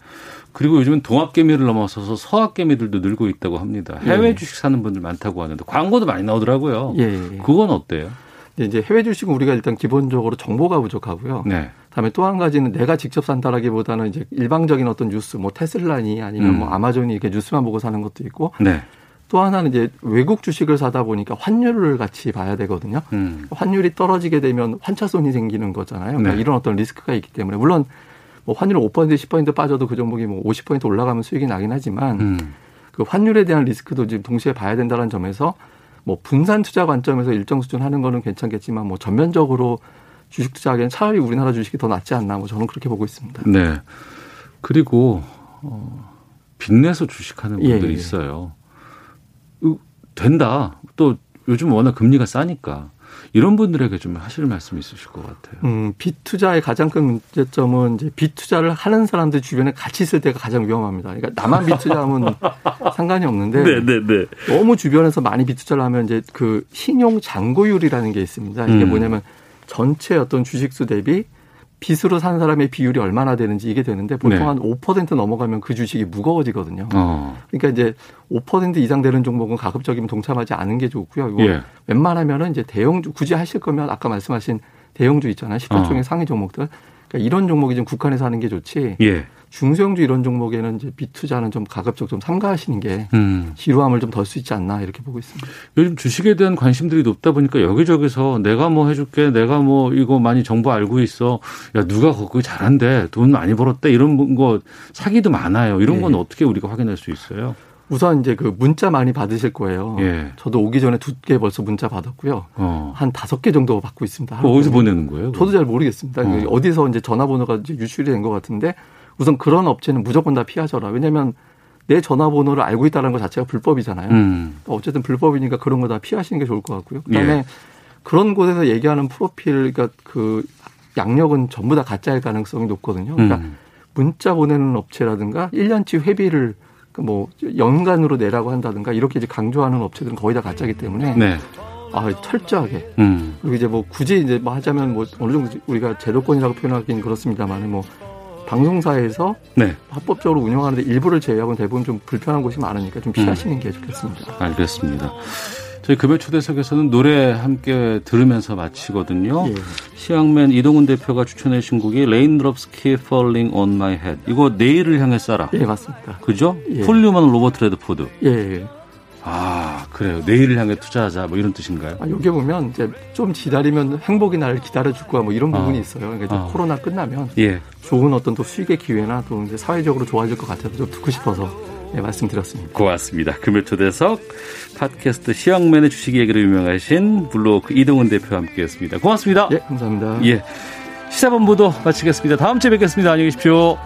그리고 요즘은 동학개미를 넘어서서 서학개미들도 늘고 있다고 합니다. 해외 예. 주식 사는 분들 많다고 하는데 광고도 많이 나오더라고요. 예. 예. 그건 어때요? 이제 해외 주식은 우리가 일단 기본적으로 정보가 부족하고요. 네. 다음에 또 한 가지는 내가 직접 산다라기보다는 이제 일방적인 어떤 뉴스, 뭐 테슬라니 아니면 뭐 음. 뭐 아마존이 이렇게 뉴스만 보고 사는 것도 있고. 네. 또 하나는 이제 외국 주식을 사다 보니까 환율을 같이 봐야 되거든요. 음. 환율이 떨어지게 되면 환차손이 생기는 거잖아요. 그러니까 네. 이런 어떤 리스크가 있기 때문에 물론 뭐 환율 5% 10% 빠져도 그 종목이 뭐 50% 올라가면 수익이 나긴 하지만 음. 그 환율에 대한 리스크도 지금 동시에 봐야 된다는 점에서 뭐 분산 투자 관점에서 일정 수준 하는 거는 괜찮겠지만 뭐 전면적으로 주식 투자하기엔 차라리 우리나라 주식이 더 낫지 않나 뭐 저는 그렇게 보고 있습니다. 네. 그리고 어 빚내서 주식하는 분들이 예, 예. 있어요. 된다. 또 요즘 워낙 금리가 싸니까 이런 분들에게 좀 하실 말씀 있으실 것 같아요. 음, 빚 투자의 가장 큰 문제점은 이제 빚 투자를 하는 사람들 주변에 같이 있을 때가 가장 위험합니다. 그러니까 나만 빚 투자하면 상관이 없는데 네, 네, 네. 너무 주변에서 많이 빚 투자를 하면 이제 그 신용 잔고율이라는 게 있습니다. 이게 음. 뭐냐면 전체 어떤 주식수 대비 빚으로 산 사람의 비율이 얼마나 되는지 이게 되는데 보통 네. 한5% 넘어가면 그 주식이 무거워지거든요. 어. 그러니까 이제 5% 이상 되는 종목은 가급적이면 동참하지 않은 게 좋고요. 예. 웬만하면은 이제 대형주 굳이 하실 거면 아까 말씀하신 대형주 있잖아요. 10조 중에 어. 상위 종목들. 그러니까 이런 종목이 좀 국한에서 하는 게 좋지. 예. 중소형주 이런 종목에는 이제 비투자는 좀 가급적 좀 삼가하시는 게 음. 지루함을 좀 덜 수 있지 않나 이렇게 보고 있습니다. 요즘 주식에 대한 관심들이 높다 보니까 여기저기서 내가 뭐 해줄게, 내가 뭐 이거 많이 정보 알고 있어, 야 누가 그거 잘한대, 돈 많이 벌었대 이런 거 사기도 많아요. 이런 건 네. 어떻게 우리가 확인할 수 있어요? 우선 이제 그 문자 많이 받으실 거예요. 예. 저도 오기 전에 두 개 벌써 문자 받았고요. 어. 한 다섯 개 정도 받고 있습니다. 어디서 보내는 거예요? 저도 잘 모르겠습니다. 어. 어디서 이제 전화번호가 이제 유출이 된 것 같은데 우선 그런 업체는 무조건 다 피하셔라. 왜냐하면 내 전화번호를 알고 있다는 것 자체가 불법이잖아요. 음. 어쨌든 불법이니까 그런 거 다 피하시는 게 좋을 것 같고요. 그다음에 예. 그런 곳에서 얘기하는 프로필, 그러니까 그 양력은 전부 다 가짜일 가능성이 높거든요. 그러니까 음. 문자 보내는 업체라든가 1년치 회비를 그뭐 연간으로 내라고 한다든가 이렇게 이제 강조하는 업체들은 거의 다 가짜기 때문에 네. 아, 철저하게. 음. 그리고 이제 뭐 굳이 이제 뭐 하자면 뭐 어느 정도 우리가 제도권이라고 표현하기는 그렇습니다만 뭐 방송사에서 네. 합법적으로 운영하는데 일부를 제외하고는 대부분 좀 불편한 곳이 많으니까 좀 피하시는 음. 게 좋겠습니다. 알겠습니다. 저희 금요 초대석에서는 노래 함께 들으면서 마치거든요. 예. 시황맨 이동훈 대표가 추천해 주신 곡이 Raindrops Keep Falling on My Head. 이거 내일을 향해 쏴라. 예, 맞습니다. 그죠? 예. 폴 뉴먼 로버트 레드포드. 예. 예. 아, 그래요. 내일을 향해 투자하자. 뭐 이런 뜻인가요? 아, 여기 보면 이제 좀 기다리면 행복이 나를 기다려줄 거야. 뭐 이런 부분이 아. 있어요. 그러니까 아. 코로나 끝나면 예. 좋은 어떤 또 수익의 기회나 또 이제 사회적으로 좋아질 것 같아서 좀 듣고 싶어서 네, 말씀드렸습니다. 고맙습니다. 금요 초대석 팟캐스트 시황맨의 주식 얘기로 유명하신 블로그 이동훈 대표와 함께했습니다. 고맙습니다. 예, 감사합니다. 예. 시사본부도 마치겠습니다. 다음 주에 뵙겠습니다. 안녕히 계십시오.